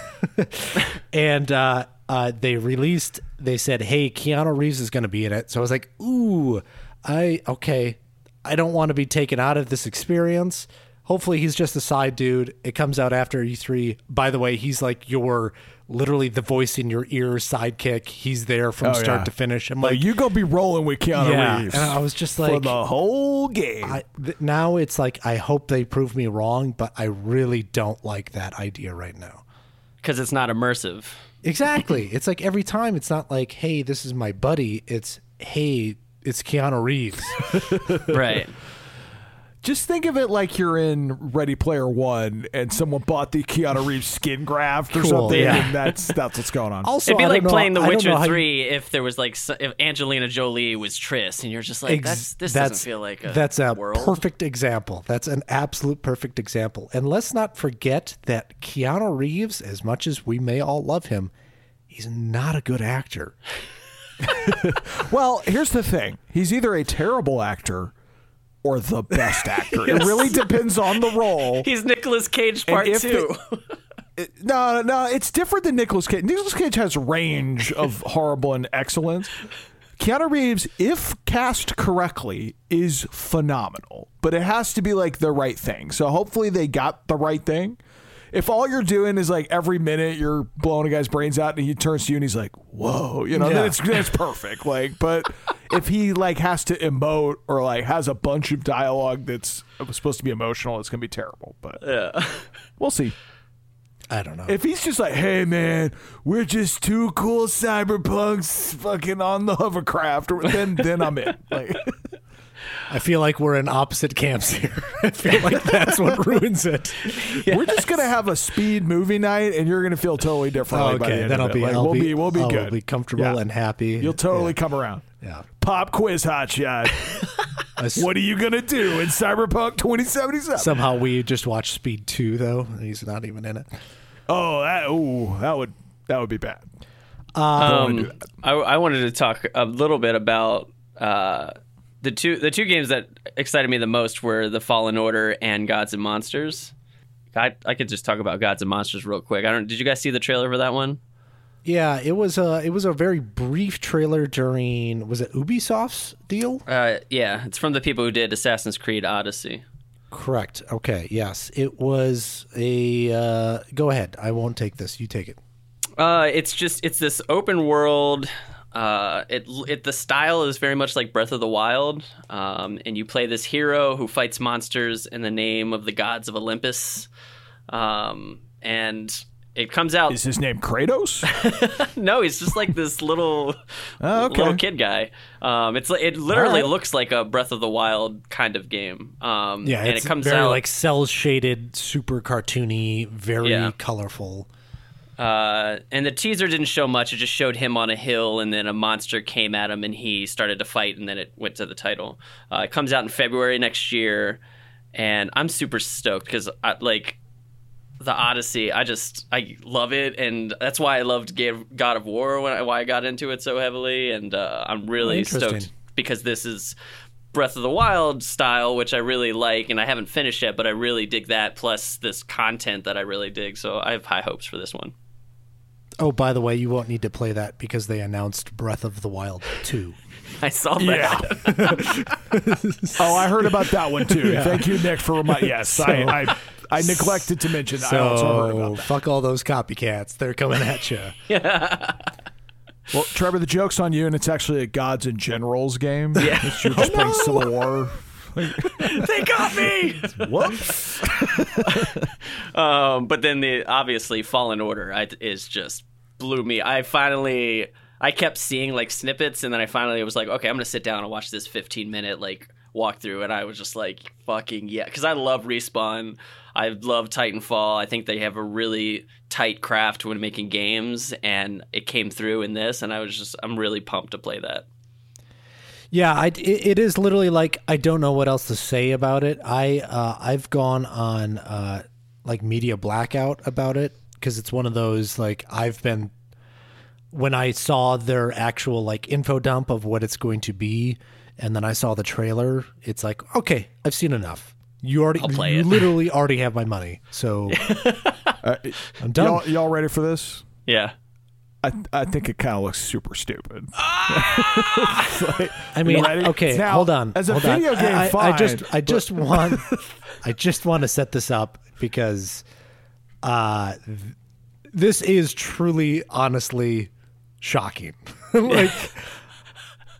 (laughs) and uh, uh, they released. They said, "Hey, Keanu Reeves is going to be in it." So I was like, "Ooh, I okay." I don't want to be taken out of this experience. Hopefully, he's just a side dude. It comes out after E3. By the way, he's like your literally the voice in your ear sidekick. He's there from Oh, start yeah. to finish. I'm like, like, you go be rolling with Keanu yeah. Reeves And I was just like for the whole game. I, th- now it's like I hope they prove me wrong, but I really don't like that idea right now. Because it's not immersive. Exactly. it's like every time it's not like, hey, this is my buddy. It's hey, it's Keanu Reeves. (laughs) Right. Just think of it like you're in Ready Player One and someone bought the Keanu Reeves skin graft or Cool, something, yeah. and that's that's what's going on. Also, It'd be I like don't know- playing The Witcher know how you- 3 if there was like if Angelina Jolie was Triss and you're just like Ex- that's this that's- doesn't feel like a that's a world. perfect example. That's an absolute perfect example. And let's not forget that Keanu Reeves, as much as we may all love him, he's not a good actor. (laughs) Well, here's the thing: he's either a terrible actor or the best (laughs) actor. It really depends on the role. He's Nicolas Cage part 2. No, no, it's different than Nicolas Cage. Nicolas Cage has range of (laughs) horrible and excellence. Keanu Reeves, if cast correctly, is phenomenal, but it has to be like the right thing. So hopefully they got the right thing. If all you're doing is like every minute you're blowing a guy's brains out and he turns to you and he's like, "Whoa," you know, Yeah. then it's then it's perfect. Like, but (laughs) if he like has to emote or like has a bunch of dialogue that's supposed to be emotional, it's gonna be terrible. But yeah. we'll see. I don't know. If he's just like, hey man, we're just two cool cyberpunks fucking on the hovercraft, then then I'm in. (laughs) Like, I feel like we're in opposite camps here. (laughs) I feel like that's what (laughs) ruins it. We're just gonna have a speed movie night, and you're gonna feel totally different. by the okay, end then of I'll it. be, Like, I'll we'll be, be, we'll be I'll good. be comfortable Yeah. and happy. You'll totally come around. Yeah. Pop quiz hot shot. (laughs) What are you gonna do in Cyberpunk 2077? Somehow we just watched Speed Two though. He's not even in it. oh, that ooh, that would that would be bad. Um, I, I wanted to talk a little bit about uh, the two the two games that excited me the most were the Fallen Order and Gods and Monsters. I, I could just talk about Gods and Monsters real quick. I don't. Did you guys see the trailer for that one? Yeah, it was a it was a very brief trailer during was it Ubisoft's deal? Uh, yeah, it's from the people who did Assassin's Creed Odyssey. Correct. Okay. Yes, it was a. Uh, go ahead. I won't take this. You take it. Uh, it's just it's this open world. Uh, it it the style is very much like Breath of the Wild. Um, and you play this hero who fights monsters in the name of the gods of Olympus. Um, and it comes out. Is his name Kratos? (laughs) no, he's just like this little Oh, (laughs) okay. little kid guy. Um, it's it literally All right. looks like a Breath of the Wild kind of game. Um, Yeah, and it's it comes very out like cell shaded, super cartoony, very Yeah. colorful. Uh, and the teaser didn't show much. It just showed him on a hill, and then a monster came at him, and he started to fight, and then it went to the title. Uh, it comes out in February next year, and I'm super stoked because I like the Odyssey, I just I love it, and that's why I loved God of War when I, why I got into it so heavily, and uh, I'm really stoked because this is Breath of the Wild style, which I really like, and I haven't finished yet, but I really dig that. Plus this content that I really dig, so I have high hopes for this one. Oh, by the way, you won't need to play that because they announced Breath of the Wild 2. (laughs) I saw that. Yeah. (laughs) (laughs) oh, I heard about that one too. Thank you, Nick, for reminding. Yes, I, I I neglected to mention. I also heard So about that. fuck all those copycats. They're coming at you. (laughs) yeah. Well, Trevor, the joke's on you, and it's actually a Gods and Generals game. Yeah, you're just playing Civil War. (laughs) they got me. (laughs) Whoops. Um, but then the obviously Fallen Order I, is just blew me. I finally I kept seeing like snippets, and then I finally was like, okay, I'm gonna sit down and watch this 15 minute like walkthrough, and I was just like, fucking yeah, because I love respawn. I love Titanfall. I think they have a really tight craft when making games, and it came through in this, and I was just I'm really pumped to play that. Yeah, I, it, is literally like I don't know what else to say about it. I uh, I've gone on uh, like media blackout about it because it's one of those like I've been when I saw their actual like info dump of what it's going to be, and then I saw the trailer. It's like okay, I've seen enough. You already, I'll play you it. literally already have my money, so (laughs) I'm done. Y'all, y'all ready for this? Yeah. I I think it kind of looks super stupid. (laughs) I mean, ready? okay, Now, hold on. as a hold on. video game, I, I, I just, I but- just want, I just want to set this up because, uh, th- this is truly, honestly, shocking. (laughs) like,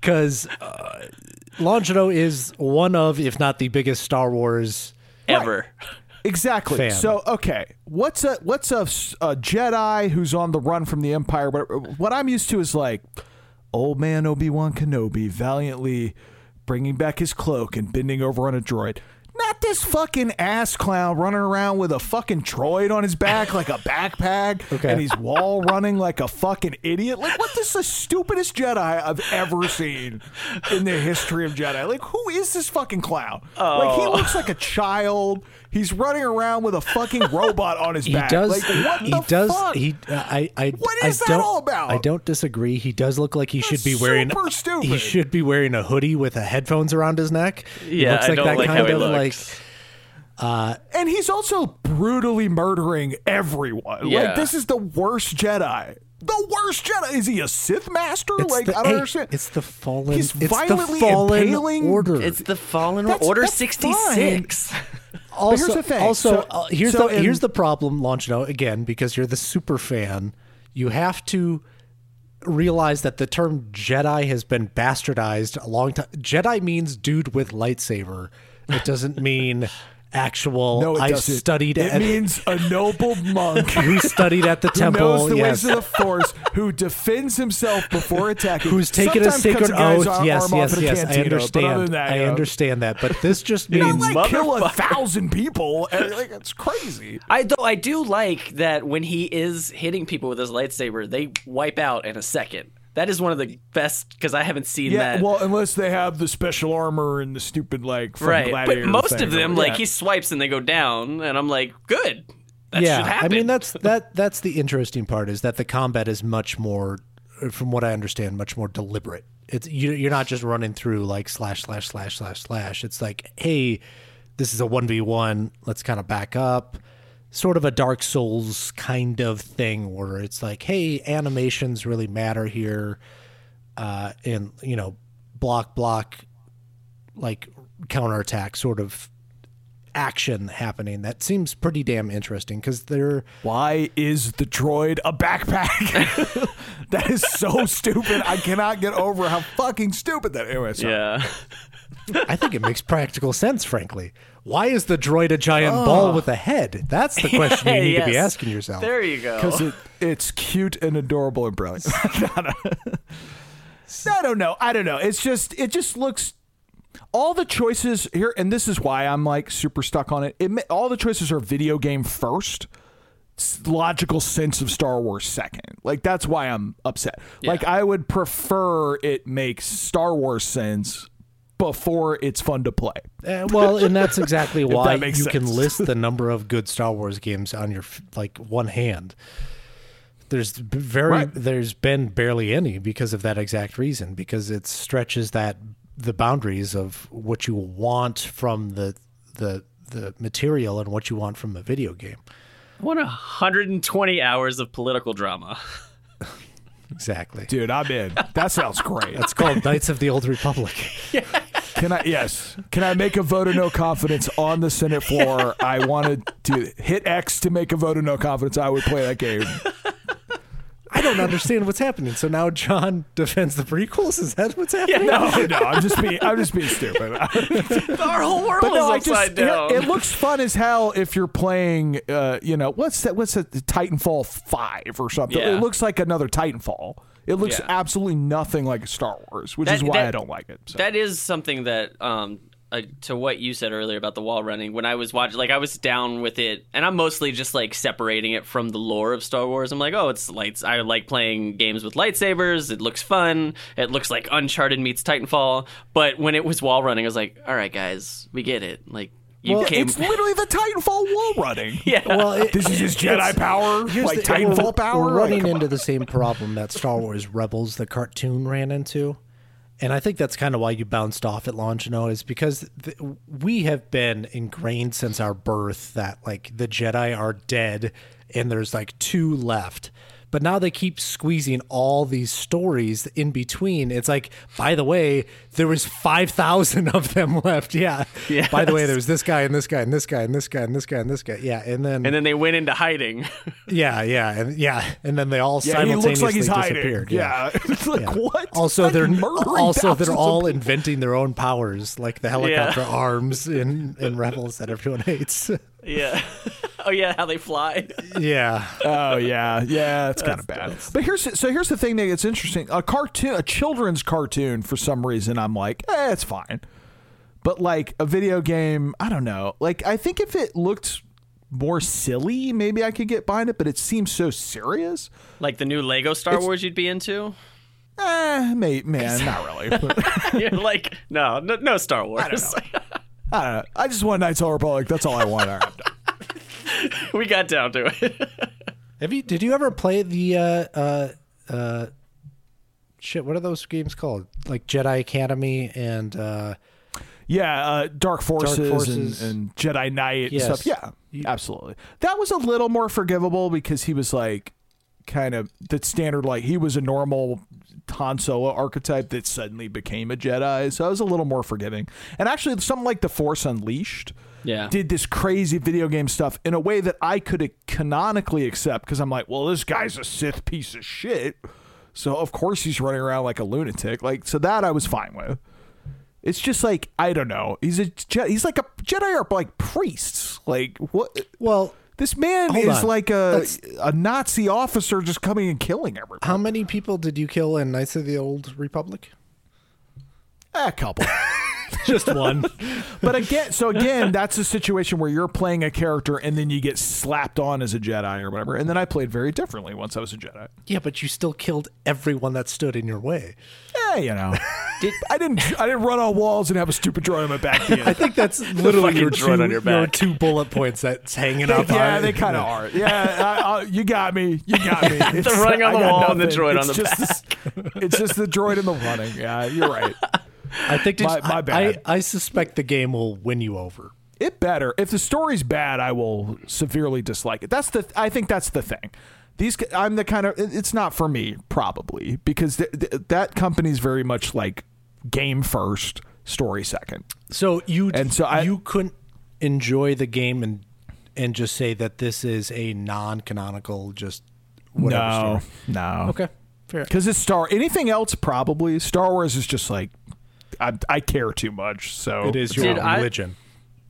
because uh, Longino is one of, if not the biggest Star Wars. Ever. Exactly. Fan. So okay, what's a what's a, s- a Jedi who's on the run from the Empire? But what I'm used to is like old man Obi Wan Kenobi valiantly bringing back his cloak and bending over on a droid. Not this fucking ass clown running around with a fucking droid on his back like a backpack, Okay. and he's wall running like a fucking idiot. Like, what? This is the stupidest Jedi I've ever seen in the history of Jedi. Like, who is this fucking clown? Like, he oh. looks like a child. He's running around with a fucking (laughs) robot on his He back. does. Like, what he the does. fuck? He. uh, I. I. What I that don't, all about? I don't disagree. He does look like he should be wearing. super stupid. He should be wearing a hoodie with a headphones around his neck. He Yeah, looks I like don't that like kind how he of like. looks. and he's also brutally murdering everyone. Yeah. Like, this is the worst Jedi. The worst Jedi. Is he a Sith master? It's like, the, I don't hey, understand. It's the fallen. He's it's violently the fallen impaling- order. It's the Fallen That's- Order that's also, 66. here's the thing. Also, So- uh, here's so the in- here's the problem, Longino. Again, because you're the super fan, you have to realize that the term Jedi has been bastardized a long time. Jedi means dude with lightsaber. It doesn't mean (laughs) actual. no, it I doesn't. studied It at means a noble monk (laughs) who studied at the temple. who temple. knows the yes. ways of the Force, who defends himself before attacking, Who's taken a sometimes sacred cuts a guy's oath? arm Yes, yes, a yes. I cantina, but other understand. that, I you know, understand that, but this just means don't like kill a thousand people. and, Like it's crazy. I do, I do like that when he is hitting people with his lightsaber, they wipe out in a second. That is one of the best because I haven't seen Yeah, that. well, unless they have the special armor and the stupid like from right, but most thing of them, like yeah. he swipes and they go down, and I'm like, good. That yeah, should happen. I mean that's (laughs) that that's the interesting part is that the combat is much more, from what I understand, much more deliberate. It's you, you're not just running through like slash slash slash slash slash. It's like, hey, this is a one v one. Let's kind of back up. Sort of a Dark Souls kind of thing where it's like, hey, animations really matter here, uh, and you know, block block, like counterattack sort of action happening that seems pretty damn interesting because they're Why is the droid a backpack? (laughs) that is so stupid. I cannot get over how fucking stupid that. Anyway, yeah. I think it makes practical sense, frankly. Why is the droid a giant ball oh. with a head? That's the (laughs) question you need to be asking yourself. There you go. because it, it's cute and adorable and brilliant. (laughs) No, no. I don't know. I don't know. It's just it just looks all the choices here, and this is why I'm like super stuck on it. it all the choices are video game first. Logical sense of Star Wars second. Like that's why I'm upset. Like I would prefer it makes Star Wars sense before it's fun to play. Uh, well, and that's (laughs) exactly why that makes you can list the (laughs) number of good Star Wars games on your like one hand. There's very Right. there's been barely any because of that exact reason because it stretches that the boundaries of what you want from the the the material and what you want from a video game. I want 120 hours of political drama. (laughs) Exactly. Dude, I'm in. That sounds great. It's called Knights of the Old Republic. Can I? Yes. Can I make a vote of no confidence on the Senate floor? I wanted to hit X to make a vote of no confidence. I would play that game. I don't understand what's happening. So now John defends the prequels. Is that what's happening? No, no, I'm just being, I'm just being stupid. (laughs) Our whole world But no, I is just upside down. it, it looks fun as hell if you're playing. Uh, you know, what's that? What's that? Titanfall five or something? Yeah. It looks like another Titanfall. It looks Yeah. absolutely nothing like Star Wars, which That- is why that- I don't like it. So. That is something that, um, uh, to what you said earlier about the wall running, when I was watching, like I was down with it, and I'm mostly just like separating it from the lore of Star Wars. I'm like, oh, it's lights. I like playing games with lightsabers. It looks fun. It looks like Uncharted meets Titanfall. But when it was wall running, I was like, all right, guys, we get it. Like you Well, came. it's literally the Titanfall wall running. (laughs) yeah. Well, it, This is his Jedi power, like the- Titanfall we're, power. We're running come into on. the same problem that Star Wars Rebels, the cartoon, ran into. And I think that's kind of why you bounced off at launch, you know, is because th- we have been ingrained since our birth that like the Jedi are dead and there's like two left. But now they keep squeezing all these stories in between. It's like, by the way, there was five thousand of them (laughs) left. Yeah. By the way, there was this guy and this guy and this guy and this guy and this guy and this guy. Yeah. And then, and then they went into hiding. (laughs) yeah, yeah, and yeah, and then they all Yeah, he simultaneously looks like he's hiding. disappeared. Yeah, (laughs) it's like Yeah. what? Also, Like they're also they're all inventing their own powers, like the helicopter arms in in Rebels that everyone hates. Yeah. (laughs) oh yeah, how they fly. (laughs) yeah, Oh yeah, yeah, it's kind of bad. But here's so here's the thing that gets interesting. A cartoon, a children's cartoon, for some reason, I'm like, eh, it's fine. But like a video game, I don't know. Like I think if it looked more silly, maybe I could get behind it. But it seems so serious. Like the new Lego Star Wars you'd be into. Eh, mate, man, not really. (laughs) You're like, no, no, no Star Wars. I don't know. I just want Knights of the Republic. That's all I want. All right, (laughs) we got down to it. have you? Did you ever play the uh uh uh shit? What are those games called? Like Jedi Academy and uh Yeah, uh, Dark Forces, Forces. And, and Jedi Knight Yes. and stuff. Yeah, absolutely. That was a little more forgivable because he was like kind of the standard, like he was a normal Han Solo archetype that suddenly became a Jedi. So I was a little more forgiving. And actually, something like The Force Unleashed Yeah. did this crazy video game stuff in a way that I could canonically accept because I'm like, well, this guy's a Sith piece of shit. So of course he's running around like a lunatic. Like so that I was fine with. It's just like I don't know. He's a Je- he's like a Jedi are like priests. Like what? well, This man Hold is on. like a Let's- a Nazi officer just coming and killing everybody. how many people did you kill in Knights of the Old Republic? a couple. (laughs) (laughs) Just one. but again, so again, that's a situation where you're playing a character and then you get slapped on as a Jedi or whatever. And then I played very differently once I was a Jedi. yeah, but you still killed everyone that stood in your way. Yeah, you know. (laughs) I didn't I didn't run on walls and have a stupid droid on my back. The (laughs) I think that's literally your fucking droid two, on your back. your back. two bullet points that's hanging up. yeah, on they kind of are. Yeah, I, I, you got me. You got me. It's, running on the got wall and the droid It's on the just this- it's just the droid and the running. Yeah, you're right. I think My- my I, bad. I, I suspect the game will win you over. It better. If the story's bad, I will severely dislike it. That's the. I think that's the thing. These. I'm the kind of. It's not for me, probably, because th- th- that company's very much like game first, story second. So you And so I- you couldn't enjoy the game and and just say that this is a non-canonical just whatever no, story. no. Okay, fair. Because it's Star. Anything else, probably. Star Wars is just like. I, I care too much, so It is your Did I- religion.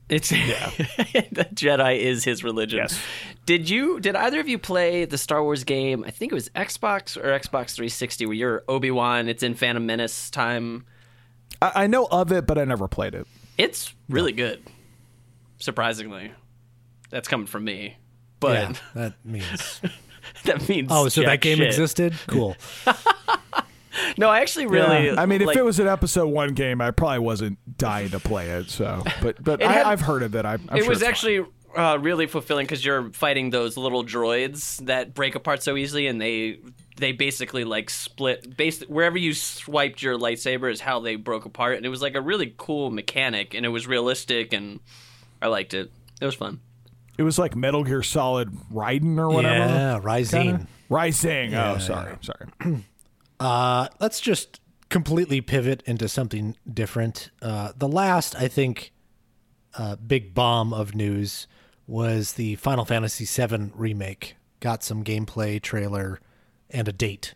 It's (laughs) yeah. the Jedi is his religion. Yes. Did you? Did either of you play the Star Wars game? I think it was Xbox or Xbox 360, where you're Obi Wan. It's in Phantom Menace time. I, I know of it, but I never played it. It's really good. Surprisingly, that's coming from me. But yeah, that means. (laughs) that means Oh, so that game shit. existed. Cool. (laughs) No, I actually really. I mean, if it was an episode one game, I probably wasn't dying to play it. So, but but I, had- I've heard of it. I, I'm it sure was actually uh, really fulfilling because you're fighting those little droids that break apart so easily, and they they basically like split based wherever you swiped your lightsaber is how they broke apart and it was like a really cool mechanic and it was realistic and I liked it. It was fun. It was like Metal Gear Solid Raiden or whatever. Yeah, Rising. Kinda? Rising. oh, sorry. Sorry. (clears throat) Uh, let's just completely pivot into something different. Uh, the last, I think, uh, big bomb of news was the Final Fantasy VII remake. Got some gameplay trailer and a date.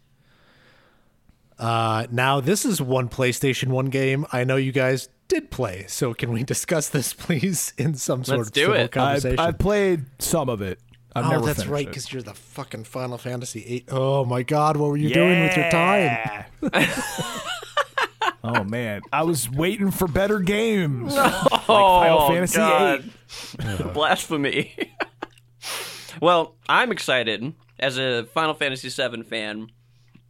Uh, now this is one PlayStation One game I know you guys did play. So can we (laughs) discuss this, please, in some sort Let's of do civil it. I've, conversation? I've played some of it. I've oh, never that's right, because you're the fucking Final Fantasy VIII. Oh my God, what were you doing with your time? (laughs) oh man, I was waiting for better games. (laughs) oh, Final Fantasy God. (laughs) Blasphemy. well, I'm excited as a Final Fantasy VII fan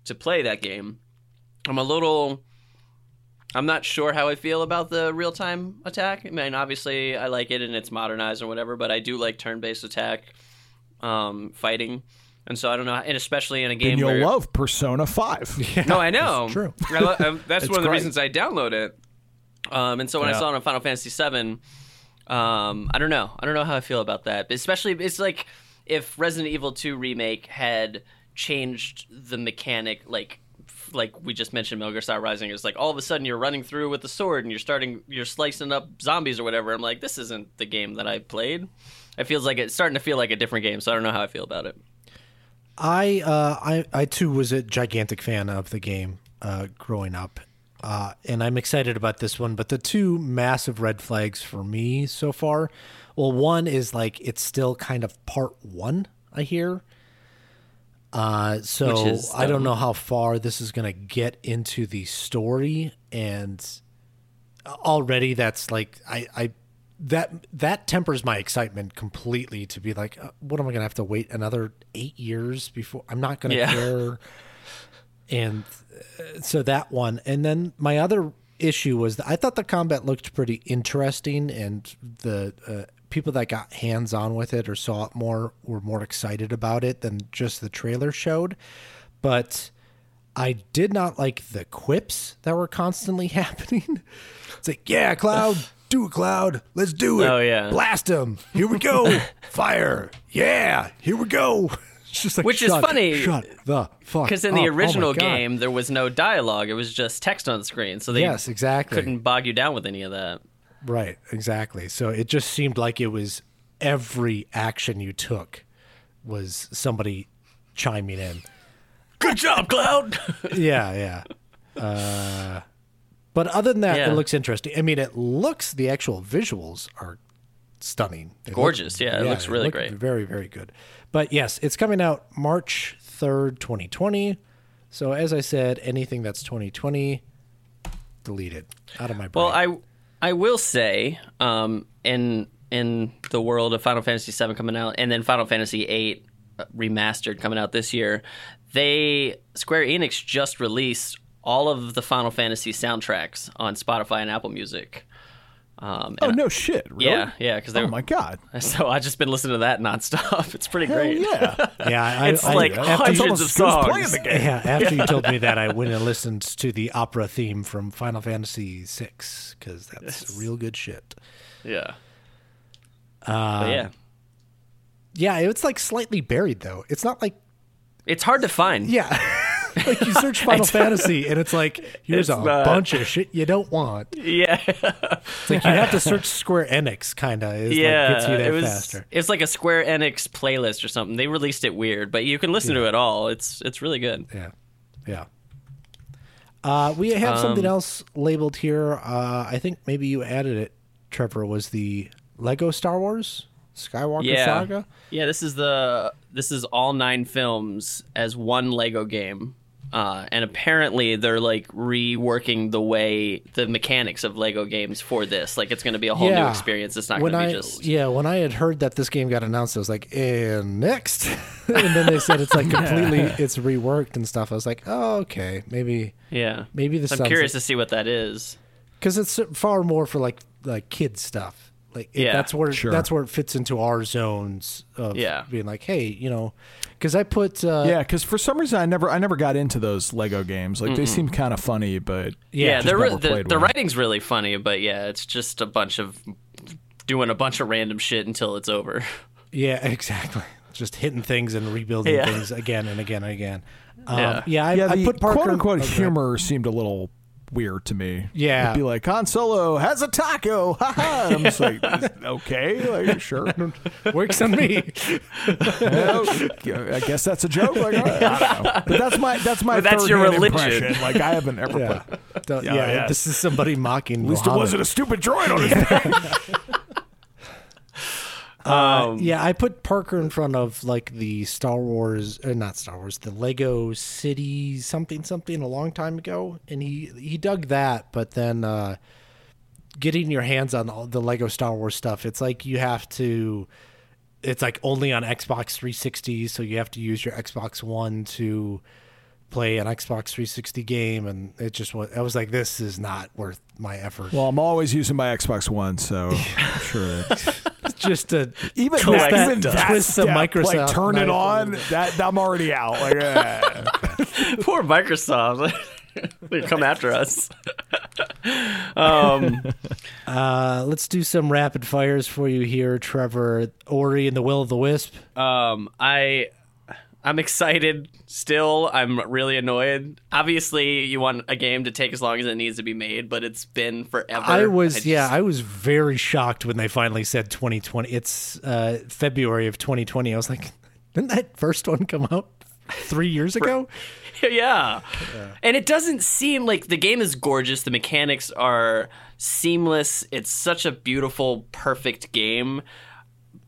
to play that game. I'm a little. I'm not sure how I feel about the real time attack. I mean, obviously, I like it and it's modernized or whatever, but I do like turn based attack um, fighting. And so I don't know, and especially in a game And you'll where love Persona Five. (laughs) (laughs) no, I know. true. I lo- um, that's one of the great. reasons I download it. Um, and so when I saw it on Final Fantasy Seven, um, I don't know. I don't know how I feel about that. Especially, it's like if Resident Evil 2 remake had changed the mechanic, like like we just mentioned, Metal Gear Solid Rising. It's like all of a sudden you're running through with the sword and you're starting, you're slicing up zombies or whatever. I'm like, this isn't the game that I played. It feels like it's starting to feel like a different game. So I don't know how I feel about it. I, uh, I, I too was a gigantic fan of the game uh, growing up, uh, and I'm excited about this one. But the two massive red flags for me so far, well, one is like it's still kind of part one. I hear. Uh, so is, I don't um, know how far this is going to get into the story, and already that's like I, I that that tempers my excitement completely to be like uh, what am i gonna have to wait another eight years before i'm not gonna Yeah. care and uh, so that one and then my other issue was that i thought the combat looked pretty interesting and the uh, people that got hands on with it or saw it more were more excited about it than just the trailer showed but I did not like the quips that were constantly (laughs) happening. It's like, yeah, Cloud, do it, Cloud. Let's do it. Oh, yeah. Blast him. Here we go. (laughs) Fire. Yeah, here we go. (laughs) It's just like, Which is shut- funny, Shut the fuck Because in the Oh original God. game, there was no dialogue; it was just text on the screen, so they Yes, exactly. couldn't bog you down with any of that. Right, exactly. So it just seemed like it was every action you took was somebody chiming in. Good job, Cloud. (laughs) yeah, yeah. Uh, but other than that, Yeah. it looks interesting. I mean, it looks the actual visuals are stunning, They look- Gorgeous, yeah, it looks really look great. very, very good. But yes, it's coming out March third, twenty twenty. So as I said, anything that's twenty twenty, deleted out of my brain. well, I I will say, um, in in the world of Final Fantasy VII coming out, and then Final Fantasy VIII remastered coming out this year, they Square Enix just released all of the Final Fantasy soundtracks on Spotify and Apple Music. Um, Oh and- no shit! Really? Yeah, yeah, because Oh my god! (laughs) So I've just been listening to that nonstop. (laughs) It's pretty Hell great. yeah! (laughs) yeah, I, It's I, like after, It's hundreds almost of as good songs. playing the game. yeah, after you told me that, I went and listened to the opera theme from Final Fantasy VI because that's real good shit. Yeah. Uh, yeah. Yeah, it's like slightly buried though. It's not like It's hard to find. yeah, (laughs) like you search Final Fantasy and it's like here's It's a not. bunch of shit you don't want. Yeah. It's like you have to search (laughs) Square Enix kind of yeah. like gets you that it was faster. it's like a Square Enix playlist or something. They released it weird, but you can listen to it all. It's it's really good. Yeah, yeah. Uh, we have something Um, else labeled here. Uh, I think maybe you added it. Trevor was the Lego Star Wars Skywalker Yeah. Saga. Yeah, this is the this is all nine films as one Lego game. Uh, and apparently they're like reworking the way the mechanics of Lego games for this. Like it's going to be a whole new experience. It's not going to be just yeah, when I had heard that this game got announced, I was like, and next, (laughs) and then they said it's like (laughs) completely it's reworked and stuff. I was like, oh okay, maybe yeah. maybe the I'm curious to see what that is. because it's far more for like like kid stuff. Like it- Yeah, that's where sure. that's where it fits into our zones of Yeah. being like, hey, you know, because I put uh, Yeah, because for some reason I never I never got into those Lego games. Like they seem kind of funny, but Yeah, just they're the, the writing's really funny, but yeah, it's just a bunch of doing a bunch of random shit until it's over. (laughs) yeah, exactly. Just hitting things and rebuilding Yeah. things again and again and again. Um, Yeah. yeah, I, yeah, I put Parker quote unquote okay. humor seemed a little weird to me. Yeah. It'd be like Han Solo has a taco, (laughs) haha. And I'm just like, (laughs) okay, like sure. (laughs) works on me. I guess that's a joke. Like, all right, I don't know. But that's my that's my But that's your religion. impression. Like I haven't ever yeah, played. Yeah, yeah. yeah. This is somebody mocking. At least it wasn't a stupid droid on his back. Um, Yeah, I put Parker in front of like the Star Wars, or not Star Wars, the Lego City something something a long time ago, and he he dug that. But then uh, getting your hands on all the Lego Star Wars stuff, it's like you have to. It's like only on Xbox 360, so you have to use your Xbox One to play an Xbox 360 game, and it just was. I was like, this is not worth my effort. Well, I'm always using my Xbox One, so I'm sure. That, (laughs) just to even Collect that, even that Twist the step, Microsoft like turn it on. That I'm already out. Like, eh. (laughs) Poor Microsoft. (laughs) they come after us. um, Uh, let's do some rapid fires for you here, Trevor. Ori and the Will of the Wisp. um, I, I'm excited. Still, I'm really annoyed. Obviously, you want a game to take as long as it needs to be made, but it's been forever. I was, just- yeah, I was very shocked when they finally said 2020. It's uh, February of 2020. I was like, didn't that first one come out three years ago? (laughs) yeah. And it doesn't seem like the game is gorgeous. The mechanics are seamless. It's such a beautiful, perfect game.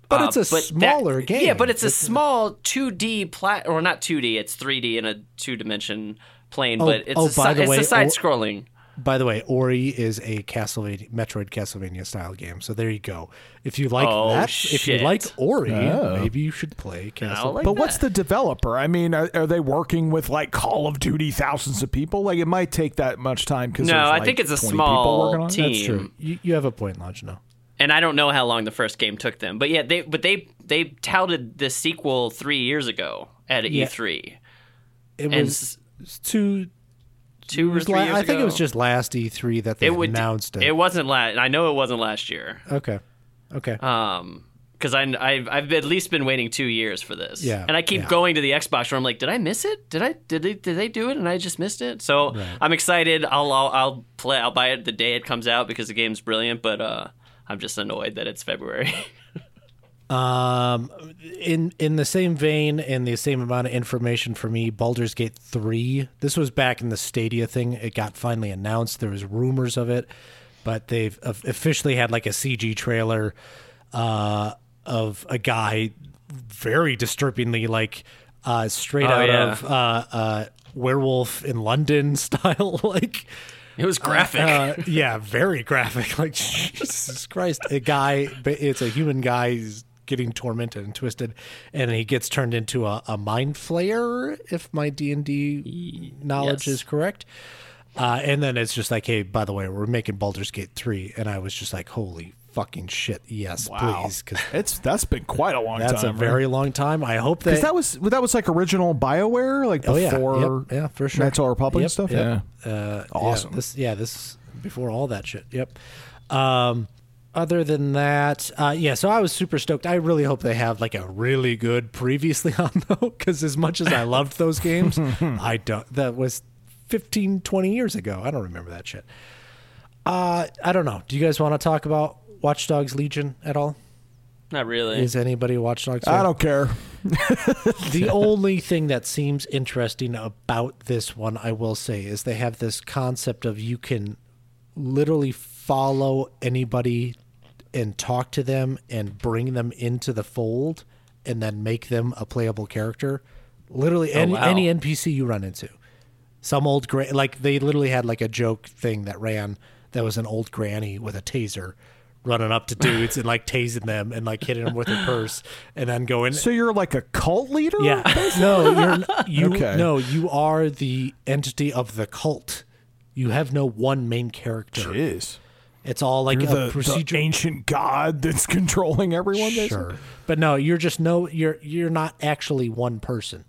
But Uh, it's a that- smaller game. Yeah, but it's a small 2D plat or not 2D. It's 3D in a two dimension plane. Oh, but it's oh, a, by si- the it's way, a side scrolling. By the way, Ori is a Castlevania, Metroid Castlevania style game. So there you go. If you like Oh, that, if you like Ori, Oh. maybe you should play Castlevania. like But what's the developer? I mean, are, are they working with like Call of Duty thousands of people? Like it might take that much time because No, I think it's a small working on it? team. That's true. You, you have a point, Lodge. No. And I don't know how long the first game took them. But yeah, they but they they touted the sequel three years ago at Yeah. E3. It And was two. Two it or was three la- years I think it was just last E3 that they it would announced it. It wasn't last. I know it wasn't last year. okay. Okay. Um, because I I've, I've at least been waiting two years for this. Yeah, and I keep yeah. going to the Xbox where I'm like, did I miss it? Did I did they did they do it and I just missed it? So I'm excited. I'll, I'll I'll play. I'll buy it the day it comes out because the game's brilliant. But uh, I'm just annoyed that it's February. (laughs) Um, in in the same vein and the same amount of information for me, Baldur's Gate three. This was back in the Stadia thing. It got finally announced. There was rumors of it, but they've officially had like a CG trailer uh, of a guy very disturbingly like uh, straight Oh, out yeah. of uh, uh, Werewolf in London (laughs) style, like. It was graphic. Uh, yeah, very graphic. (laughs) Like Jesus Christ, a guy. It's a human guy. Getting tormented and twisted, and he gets turned into a, a mind flayer. If my D and D knowledge yes. is correct. Uh, and then it's just like, hey, by the way, we're making Baldur's Gate three, and I was just like, holy fucking shit, yes, Wow. please, because It's that's been quite a long that's time. a very long time. I hope that that was that was like original Bioware, like Oh yeah, before yep, yeah, for sure. The Republic Yep, stuff. yep. Yeah, Uh, Awesome. Yeah, this, yeah, this before all that shit. Yep. Um, other than that, uh, yeah. So I was super stoked. I really hope they have like a really good previously (laughs) on though, because as much as I loved those games, (laughs) I don't. That was 15, 20 years ago. I don't remember that shit. Uh, I don't know. Do you guys want to talk about Watch Dogs Legion at all? Not really. Is anybody a Watch Dogs? I don't care. (laughs) the (laughs) only thing that seems interesting about this one, I will say, is they have this concept of you can literally follow anybody and talk to them and bring them into the fold and then make them a playable character. Literally oh, any, wow. any NPC you run into. Some old gra- like they literally had like a joke thing that ran that was an old granny with a taser running up to dudes and like tasing them and like hitting them with her purse and then going So you're like a cult leader? yeah. no, you're n- you (laughs) Okay. no, you are the entity of the cult. You have no one main character. Jeez. It's all like You're a the, the procedure. ancient god that's controlling everyone. basically? Sure, but no, you're just no. You're you're not actually one person.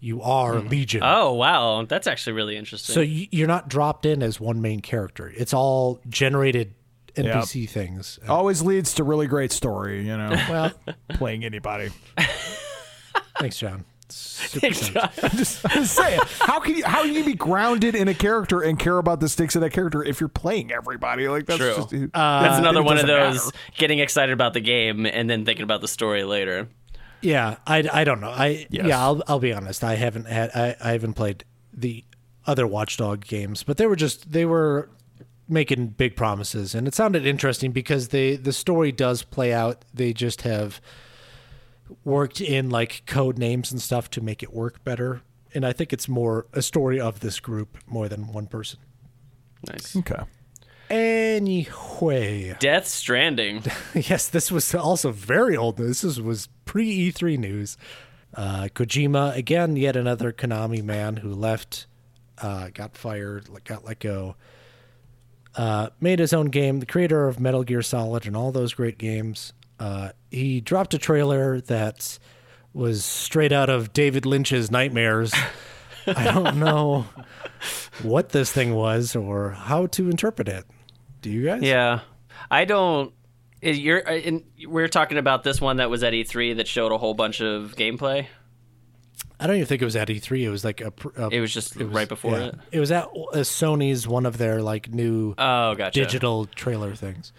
You are hmm. Legion. Oh wow, that's actually really interesting. So you're not dropped in as one main character. It's all generated NPC things. Uh, Always leads to really great story. You know, Well, (laughs) playing anybody. thanks, John. Super Thanks. John. I'm just, I'm just saying, how can you how can you be grounded in a character and care about the stakes of that character if you're playing everybody? Like that's True. just uh, That's another one of doesn't those matter. getting excited about the game and then thinking about the story later. Yeah, I, I don't know. I Yes. yeah, I'll I'll be honest. I haven't had I, I haven't played the other Watchdog games, but they were just they were making big promises, and it sounded interesting because they the story does play out. They just have worked in like code names and stuff to make it work better, and I think it's more a story of this group more than one person. Nice. Okay. Anyway, Death Stranding. (laughs) yes, this was also very old. This is, was pre E3 news. Uh, Kojima, again, yet another Konami man who left, uh, got fired, like, got let go, uh, made his own game, the creator of Metal Gear Solid and all those great games. Uh, he dropped a trailer that was straight out of David Lynch's Nightmares. I don't (laughs) know what this thing was or how to interpret it. Do you guys? Yeah, I don't. You're. uh, In, we're talking about this one that was at E3 that showed a whole bunch of gameplay. I don't even think it was at E3. It was like a. a It was just right before yeah. it. It was at uh, Sony's one of their like new Oh, gotcha. digital trailer things.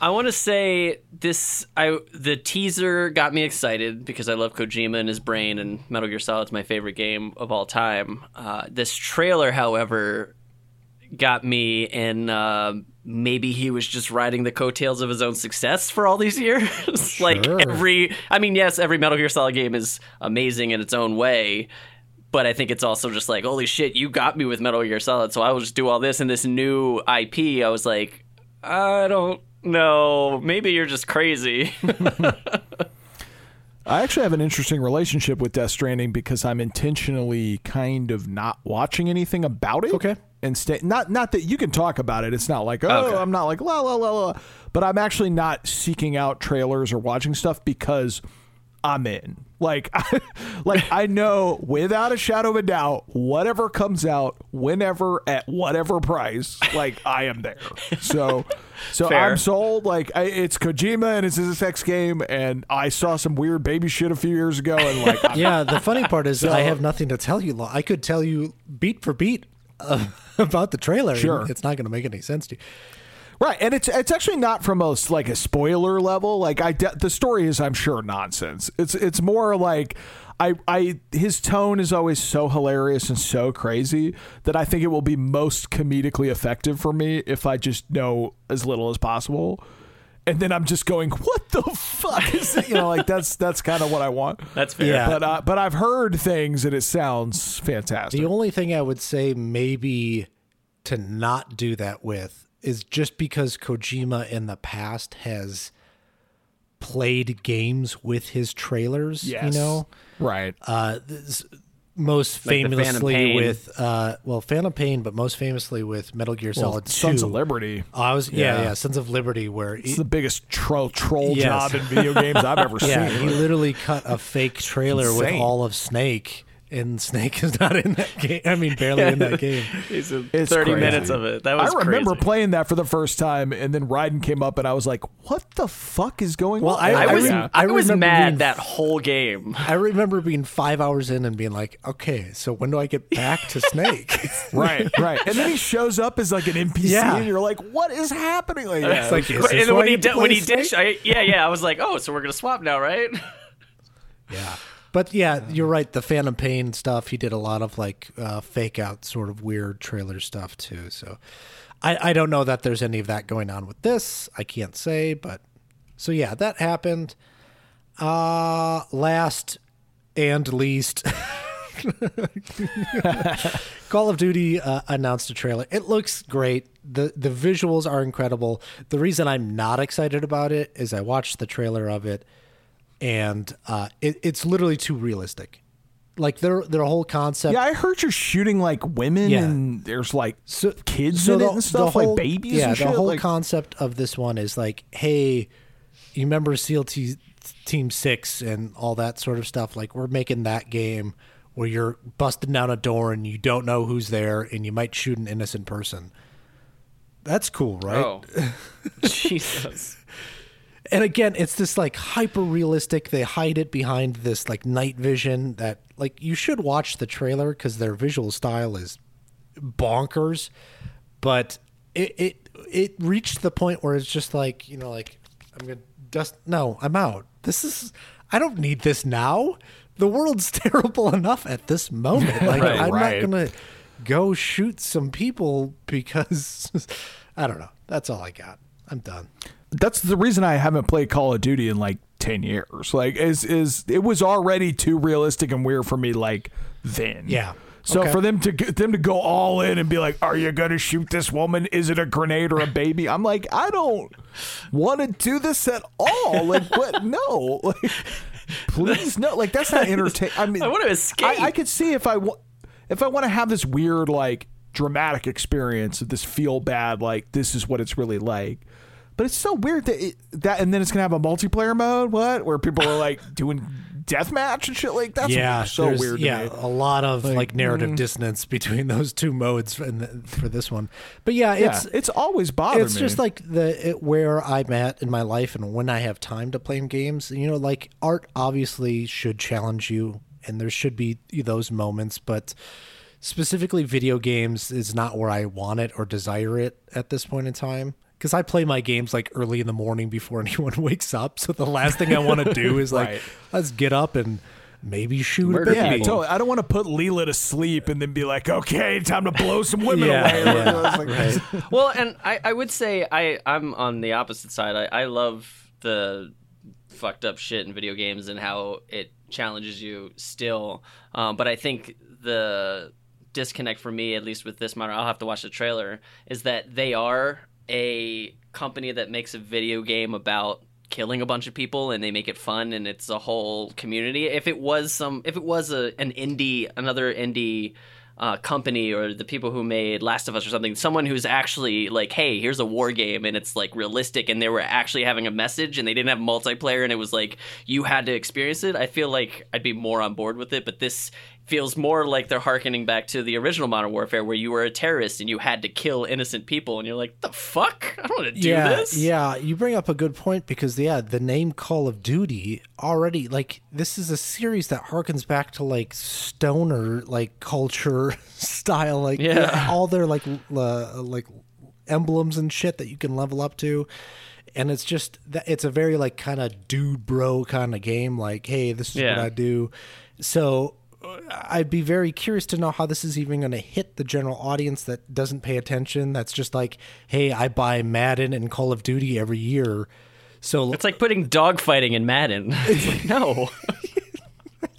I want to say this. I the teaser got me excited because I love Kojima and his brain, and Metal Gear Solid's my favorite game of all time. Uh, this trailer, however, got me, and uh, maybe he was just riding the coattails of his own success for all these years. (laughs) like every, I mean, yes, every Metal Gear Solid game is amazing in its own way. But I think it's also just like, holy shit, you got me with Metal Gear Solid, so I will just do all this. And this new IP, I was like, I don't know. Maybe you're just crazy. (laughs) I actually have an interesting relationship with Death Stranding because I'm intentionally kind of not watching anything about it. Okay. And stay not not that you can talk about it. It's not like oh Okay. I'm not like la la la la, but I'm actually not seeking out trailers or watching stuff because I'm in. Like, (laughs) like I know without a shadow of a doubt, whatever comes out, whenever at whatever price, like I am there. So, so Fair. I'm sold. Like I, it's Kojima and it's his FX game, and I saw some weird baby shit a few years ago, and like, I'm- Yeah, the funny part is (laughs) I have nothing to tell you. I could tell you beat for beat uh, (laughs) about the trailer. Sure. it's not going to make any sense to you. Right, and it's it's actually not from a like a spoiler level. Like I, de- the story is, I'm sure, nonsense. It's it's more like I I his tone is always so hilarious and so crazy that I think it will be most comedically effective for me if I just know as little as possible. And then I'm just going, what the fuck is it? You know, like that's that's kind of what I want. That's fair. Yeah. But uh, but I've heard things and it sounds fantastic. The only thing I would say maybe to not do that with is just because Kojima in the past has played games with his trailers, Yes. you know? right? Uh, this, most Like the Phantom famously Pain. with uh, well, Phantom Pain, but most famously with Metal Gear Well, Solid Sons 2. of Liberty. Oh, I was yeah, Yeah. yeah, Sons of Liberty, where It's he, the biggest troll troll Yes. job in video games I've ever (laughs) yeah, seen. he literally cut a fake trailer with all of Snake, and Snake is not in that game. I mean, barely in that (laughs) game. It's a It's 30 crazy. minutes of it. That was I remember crazy. playing that for the first time, and then Raiden came up, and I was like, "What the fuck is going Well, on?" I- I I was rem- I, I was mad being- that whole game. (laughs) I remember being five hours in and being like, okay, so when do I get back to (laughs) Snake? right, right. And then he shows up as like an NPC, Yeah. and you're like, "What is happening?" Like, yeah, It's like, is and this then when he you did, when he Snake? I, yeah, yeah, I was like, oh, so we're gonna swap now, right? Yeah. But yeah, you're right. The Phantom Pain stuff, he did a lot of like uh, fake out sort of weird trailer stuff too. So I, I don't know that there's any of that going on with this. I can't say, but so yeah, that happened. Uh last and least (laughs) Call of Duty uh, announced a trailer. It looks great. the The visuals are incredible. The reason I'm not excited about it is I watched the trailer of it, and uh, it, it's literally too realistic. like their their whole concept. Yeah, I heard you're shooting like women Yeah. and there's like so, kids so in the, it and stuff, whole, like babies Yeah, and the shit. whole like, concept of this one is like, hey, you remember SEAL T- Team Six and all that sort of stuff? Like we're making that game where you're busting down a door and you don't know who's there and you might shoot an innocent person. That's cool, right? Oh, (laughs) Jesus. And again it's this like hyper realistic they hide it behind this like night vision that like you should watch the trailer because their visual style is bonkers but it it it reached the point where it's just like you know like i'm gonna dust no i'm out. This is i don't need this now. The world's (laughs) terrible enough at this moment. (laughs) Like Right, i'm right. not gonna go shoot some people because (laughs) i don't know. That's all i got. I'm done that's the reason I haven't played Call of Duty in like ten years. Like, is is it was already too realistic and weird for me. Like then, Yeah. So Okay. for them to get them to go all in and be like, "Are you gonna shoot this woman? Is it a grenade or a baby?" I'm like, I don't want to do this at all. Like, what? (laughs) No. Like, please no. Like, that's not entertaining. I mean, (laughs) I want to escape. I, I could see if I want if I want to have this weird like dramatic experience of this feel bad like this is what it's really like. But it's so weird that it, that and then it's gonna have a multiplayer mode. What where people are like (laughs) doing deathmatch and shit like that's yeah, so weird. to Yeah, me. a lot of like, narrative mm. dissonance between (laughs) those two modes the, for this one. But yeah, yeah, it's it's, always bothered it's me. just like the it, where I'm at in my life and when I have time to play games. You know, like art obviously should challenge you, and there should be those moments, but specifically video games is not where I want it or desire it at this point in time. Because I play my games like early in the morning before (laughs) anyone wakes up. So the last thing I want to do is like, Right. let's get up and maybe shoot Murder a yeah, baby. people. totally. I don't want to put Leela to sleep and then be like, okay, time to blow some women Yeah, away. yeah, (laughs) like- right. (laughs) well, and I, I would say I, I'm on the opposite side. I, I love the fucked up shit in video games and how it challenges you still. Um, but I think the disconnect for me, at least with this matter, I'll have to watch the trailer, is that they are a company that makes a video game about killing a bunch of people and they make it fun and it's a whole community. If it was some, if it was a an indie, another indie uh, company or the people who made Last of Us or something, someone who's actually like, hey, here's a war game and it's like realistic and they were actually having a message and they didn't have multiplayer and it was like you had to experience it, I feel like I'd be more on board with it. But this feels more like they're harkening back to the original Modern Warfare where you were a terrorist and you had to kill innocent people and you're like, the fuck? I don't want to do yeah, this. Yeah, you bring up a good point because yeah, the name Call of Duty already like this is a series that harkens back to like stoner like culture (laughs) style like Yeah. all their like uh, like emblems and shit that you can level up to. And it's just that it's a very like kind of dude bro kind of game like hey, this is Yeah. what I do. So I'd be very curious to know how this is even going to hit the general audience that doesn't pay attention. That's just like, hey, I buy Madden and Call of Duty every year. So It's like putting dogfighting in Madden. (laughs) It's like, no. (laughs)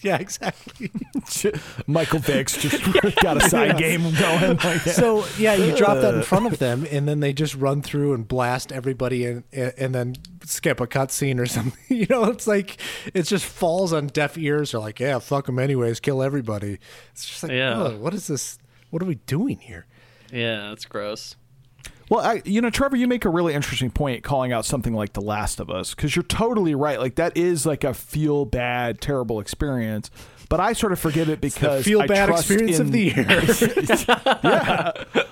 (laughs) yeah, exactly. (laughs) Michael Vick's just (laughs) got a side game going. Like, so yeah, you drop that in uh. front of them, and then they just run through and blast everybody, and and then skip a cutscene or something. You know, it's like it just falls on deaf ears. They're like, yeah, fuck them anyways, kill everybody. It's just like, Yeah. What is this? What are we doing here? Yeah, that's gross. Well, I, you know, Trevor, you make a really interesting point calling out something like The Last of Us because you're totally right. Like that is like a feel bad, terrible experience. But I sort of forgive it because Feel I bad trust experience in- of the year. (laughs) yeah.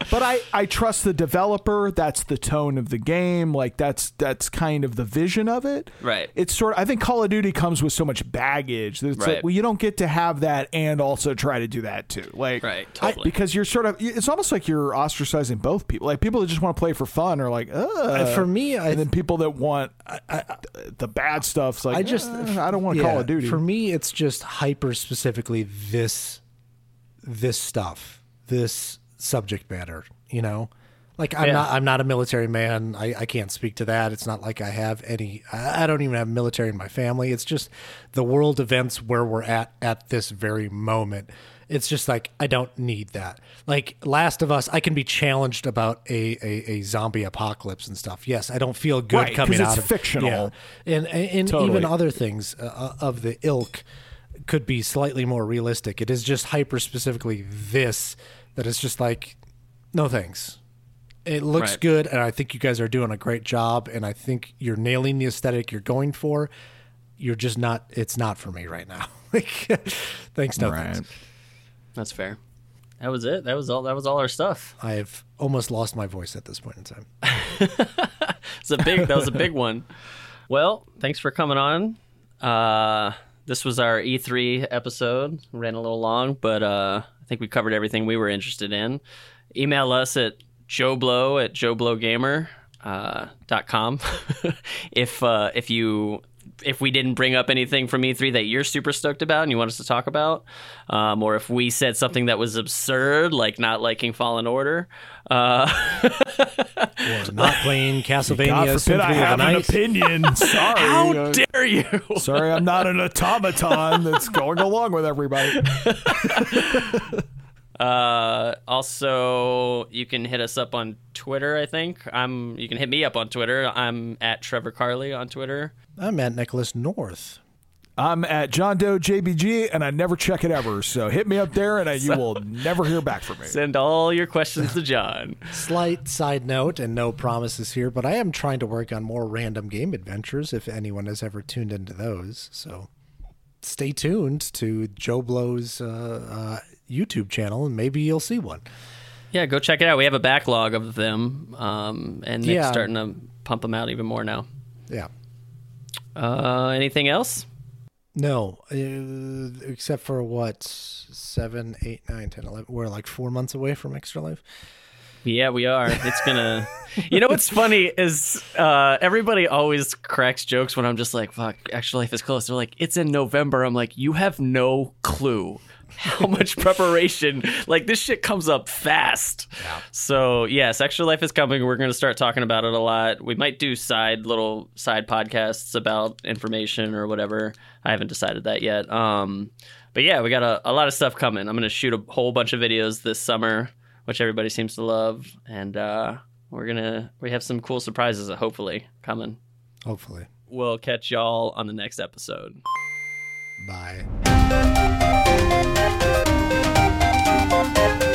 But I, I trust the developer. That's the tone of the game. Like that's that's kind of the vision of it. Right. It's sort of I think Call of Duty comes with so much baggage that it's like Right. well you don't get to have that and also try to do that too. Like Right, I- totally. because you're sort of it's almost like you're ostracizing both people. Like people that just want to play for fun are like, Ugh. for me, I and then people that want the bad stuff's like I just "Eh, I don't want to yeah, Call of Duty. For me, it's just hyper specifically this this stuff, this subject matter. You know, like I'm Yeah. not I'm not a military man. I, I can't speak to that. It's not like I have any. I don't even have military in my family. It's just the world events where we're at at this very moment. It's just like I don't need that. Like Last of Us, I can be challenged about a, a, a zombie apocalypse and stuff. Yes, I don't feel good Right, coming it's out of fictional. Yeah. and and, and Totally. even other things uh, of the ilk could be slightly more realistic. It is just hyper specifically this that is just like, no thanks. It looks Right. good, and I think you guys are doing a great job, and I think you're nailing the aesthetic you're going for. You're just not. It's not for me right now. (laughs) like, thanks, no Right. thanks. That's fair. That was it. That was all. That was all our stuff. I've almost lost my voice at this point in time. (laughs) It's a big. that was a big one. Well, thanks for coming on. Uh, this was our E3 episode. Ran a little long, but uh, I think we covered everything we were interested in. Email us at joeblow at joeblowgamer uh, com (laughs) if uh, if you if we didn't bring up anything from E3 that you're super stoked about and you want us to talk about, um, or if we said something that was absurd, like not liking Fallen Order. Uh, (laughs) Or not playing (laughs) Castlevania Symphony I have an opinion. (laughs) Sorry. how Uh, dare you? Sorry, I'm not an automaton that's going along with everybody. Uh, also, you can hit us up on Twitter. I think I'm. You can hit me up on Twitter. I'm at Trevor Carley on Twitter. I'm at Nicholas North. I'm at John Doe JBG, and I never check it ever. So hit me up there, and I, you will never hear back from me. Send all your questions to John. (laughs) Slight side note, and no promises here, but I am trying to work on more random game adventures if anyone has ever tuned into those. So stay tuned to Joe Blow's uh, uh, YouTube channel, and maybe you'll see one. Yeah, go check it out. We have a backlog of them, um, and Nick's Yeah. starting to pump them out even more now. Yeah. Uh, anything else? No, uh, except for what, seven, eight, nine, ten, eleven. We're like four months away from Extra Life. Yeah, we are. It's gonna. (laughs) you know what's funny is uh, everybody always cracks jokes when I'm just like, "Fuck, Extra life is close." They're like, "It's in November." I'm like, "You have no clue how much preparation. Like this shit comes up fast." So yes, extra life is coming. We're gonna start talking about it a lot. We might do side little side podcasts about information or whatever. I haven't decided that yet. Um, but yeah, we got a, a lot of stuff coming. I'm gonna shoot a whole bunch of videos this summer which everybody seems to love, and uh, we're gonna we have some cool surprises hopefully coming. Hopefully. We'll catch y'all on the next episode. Bye thank you.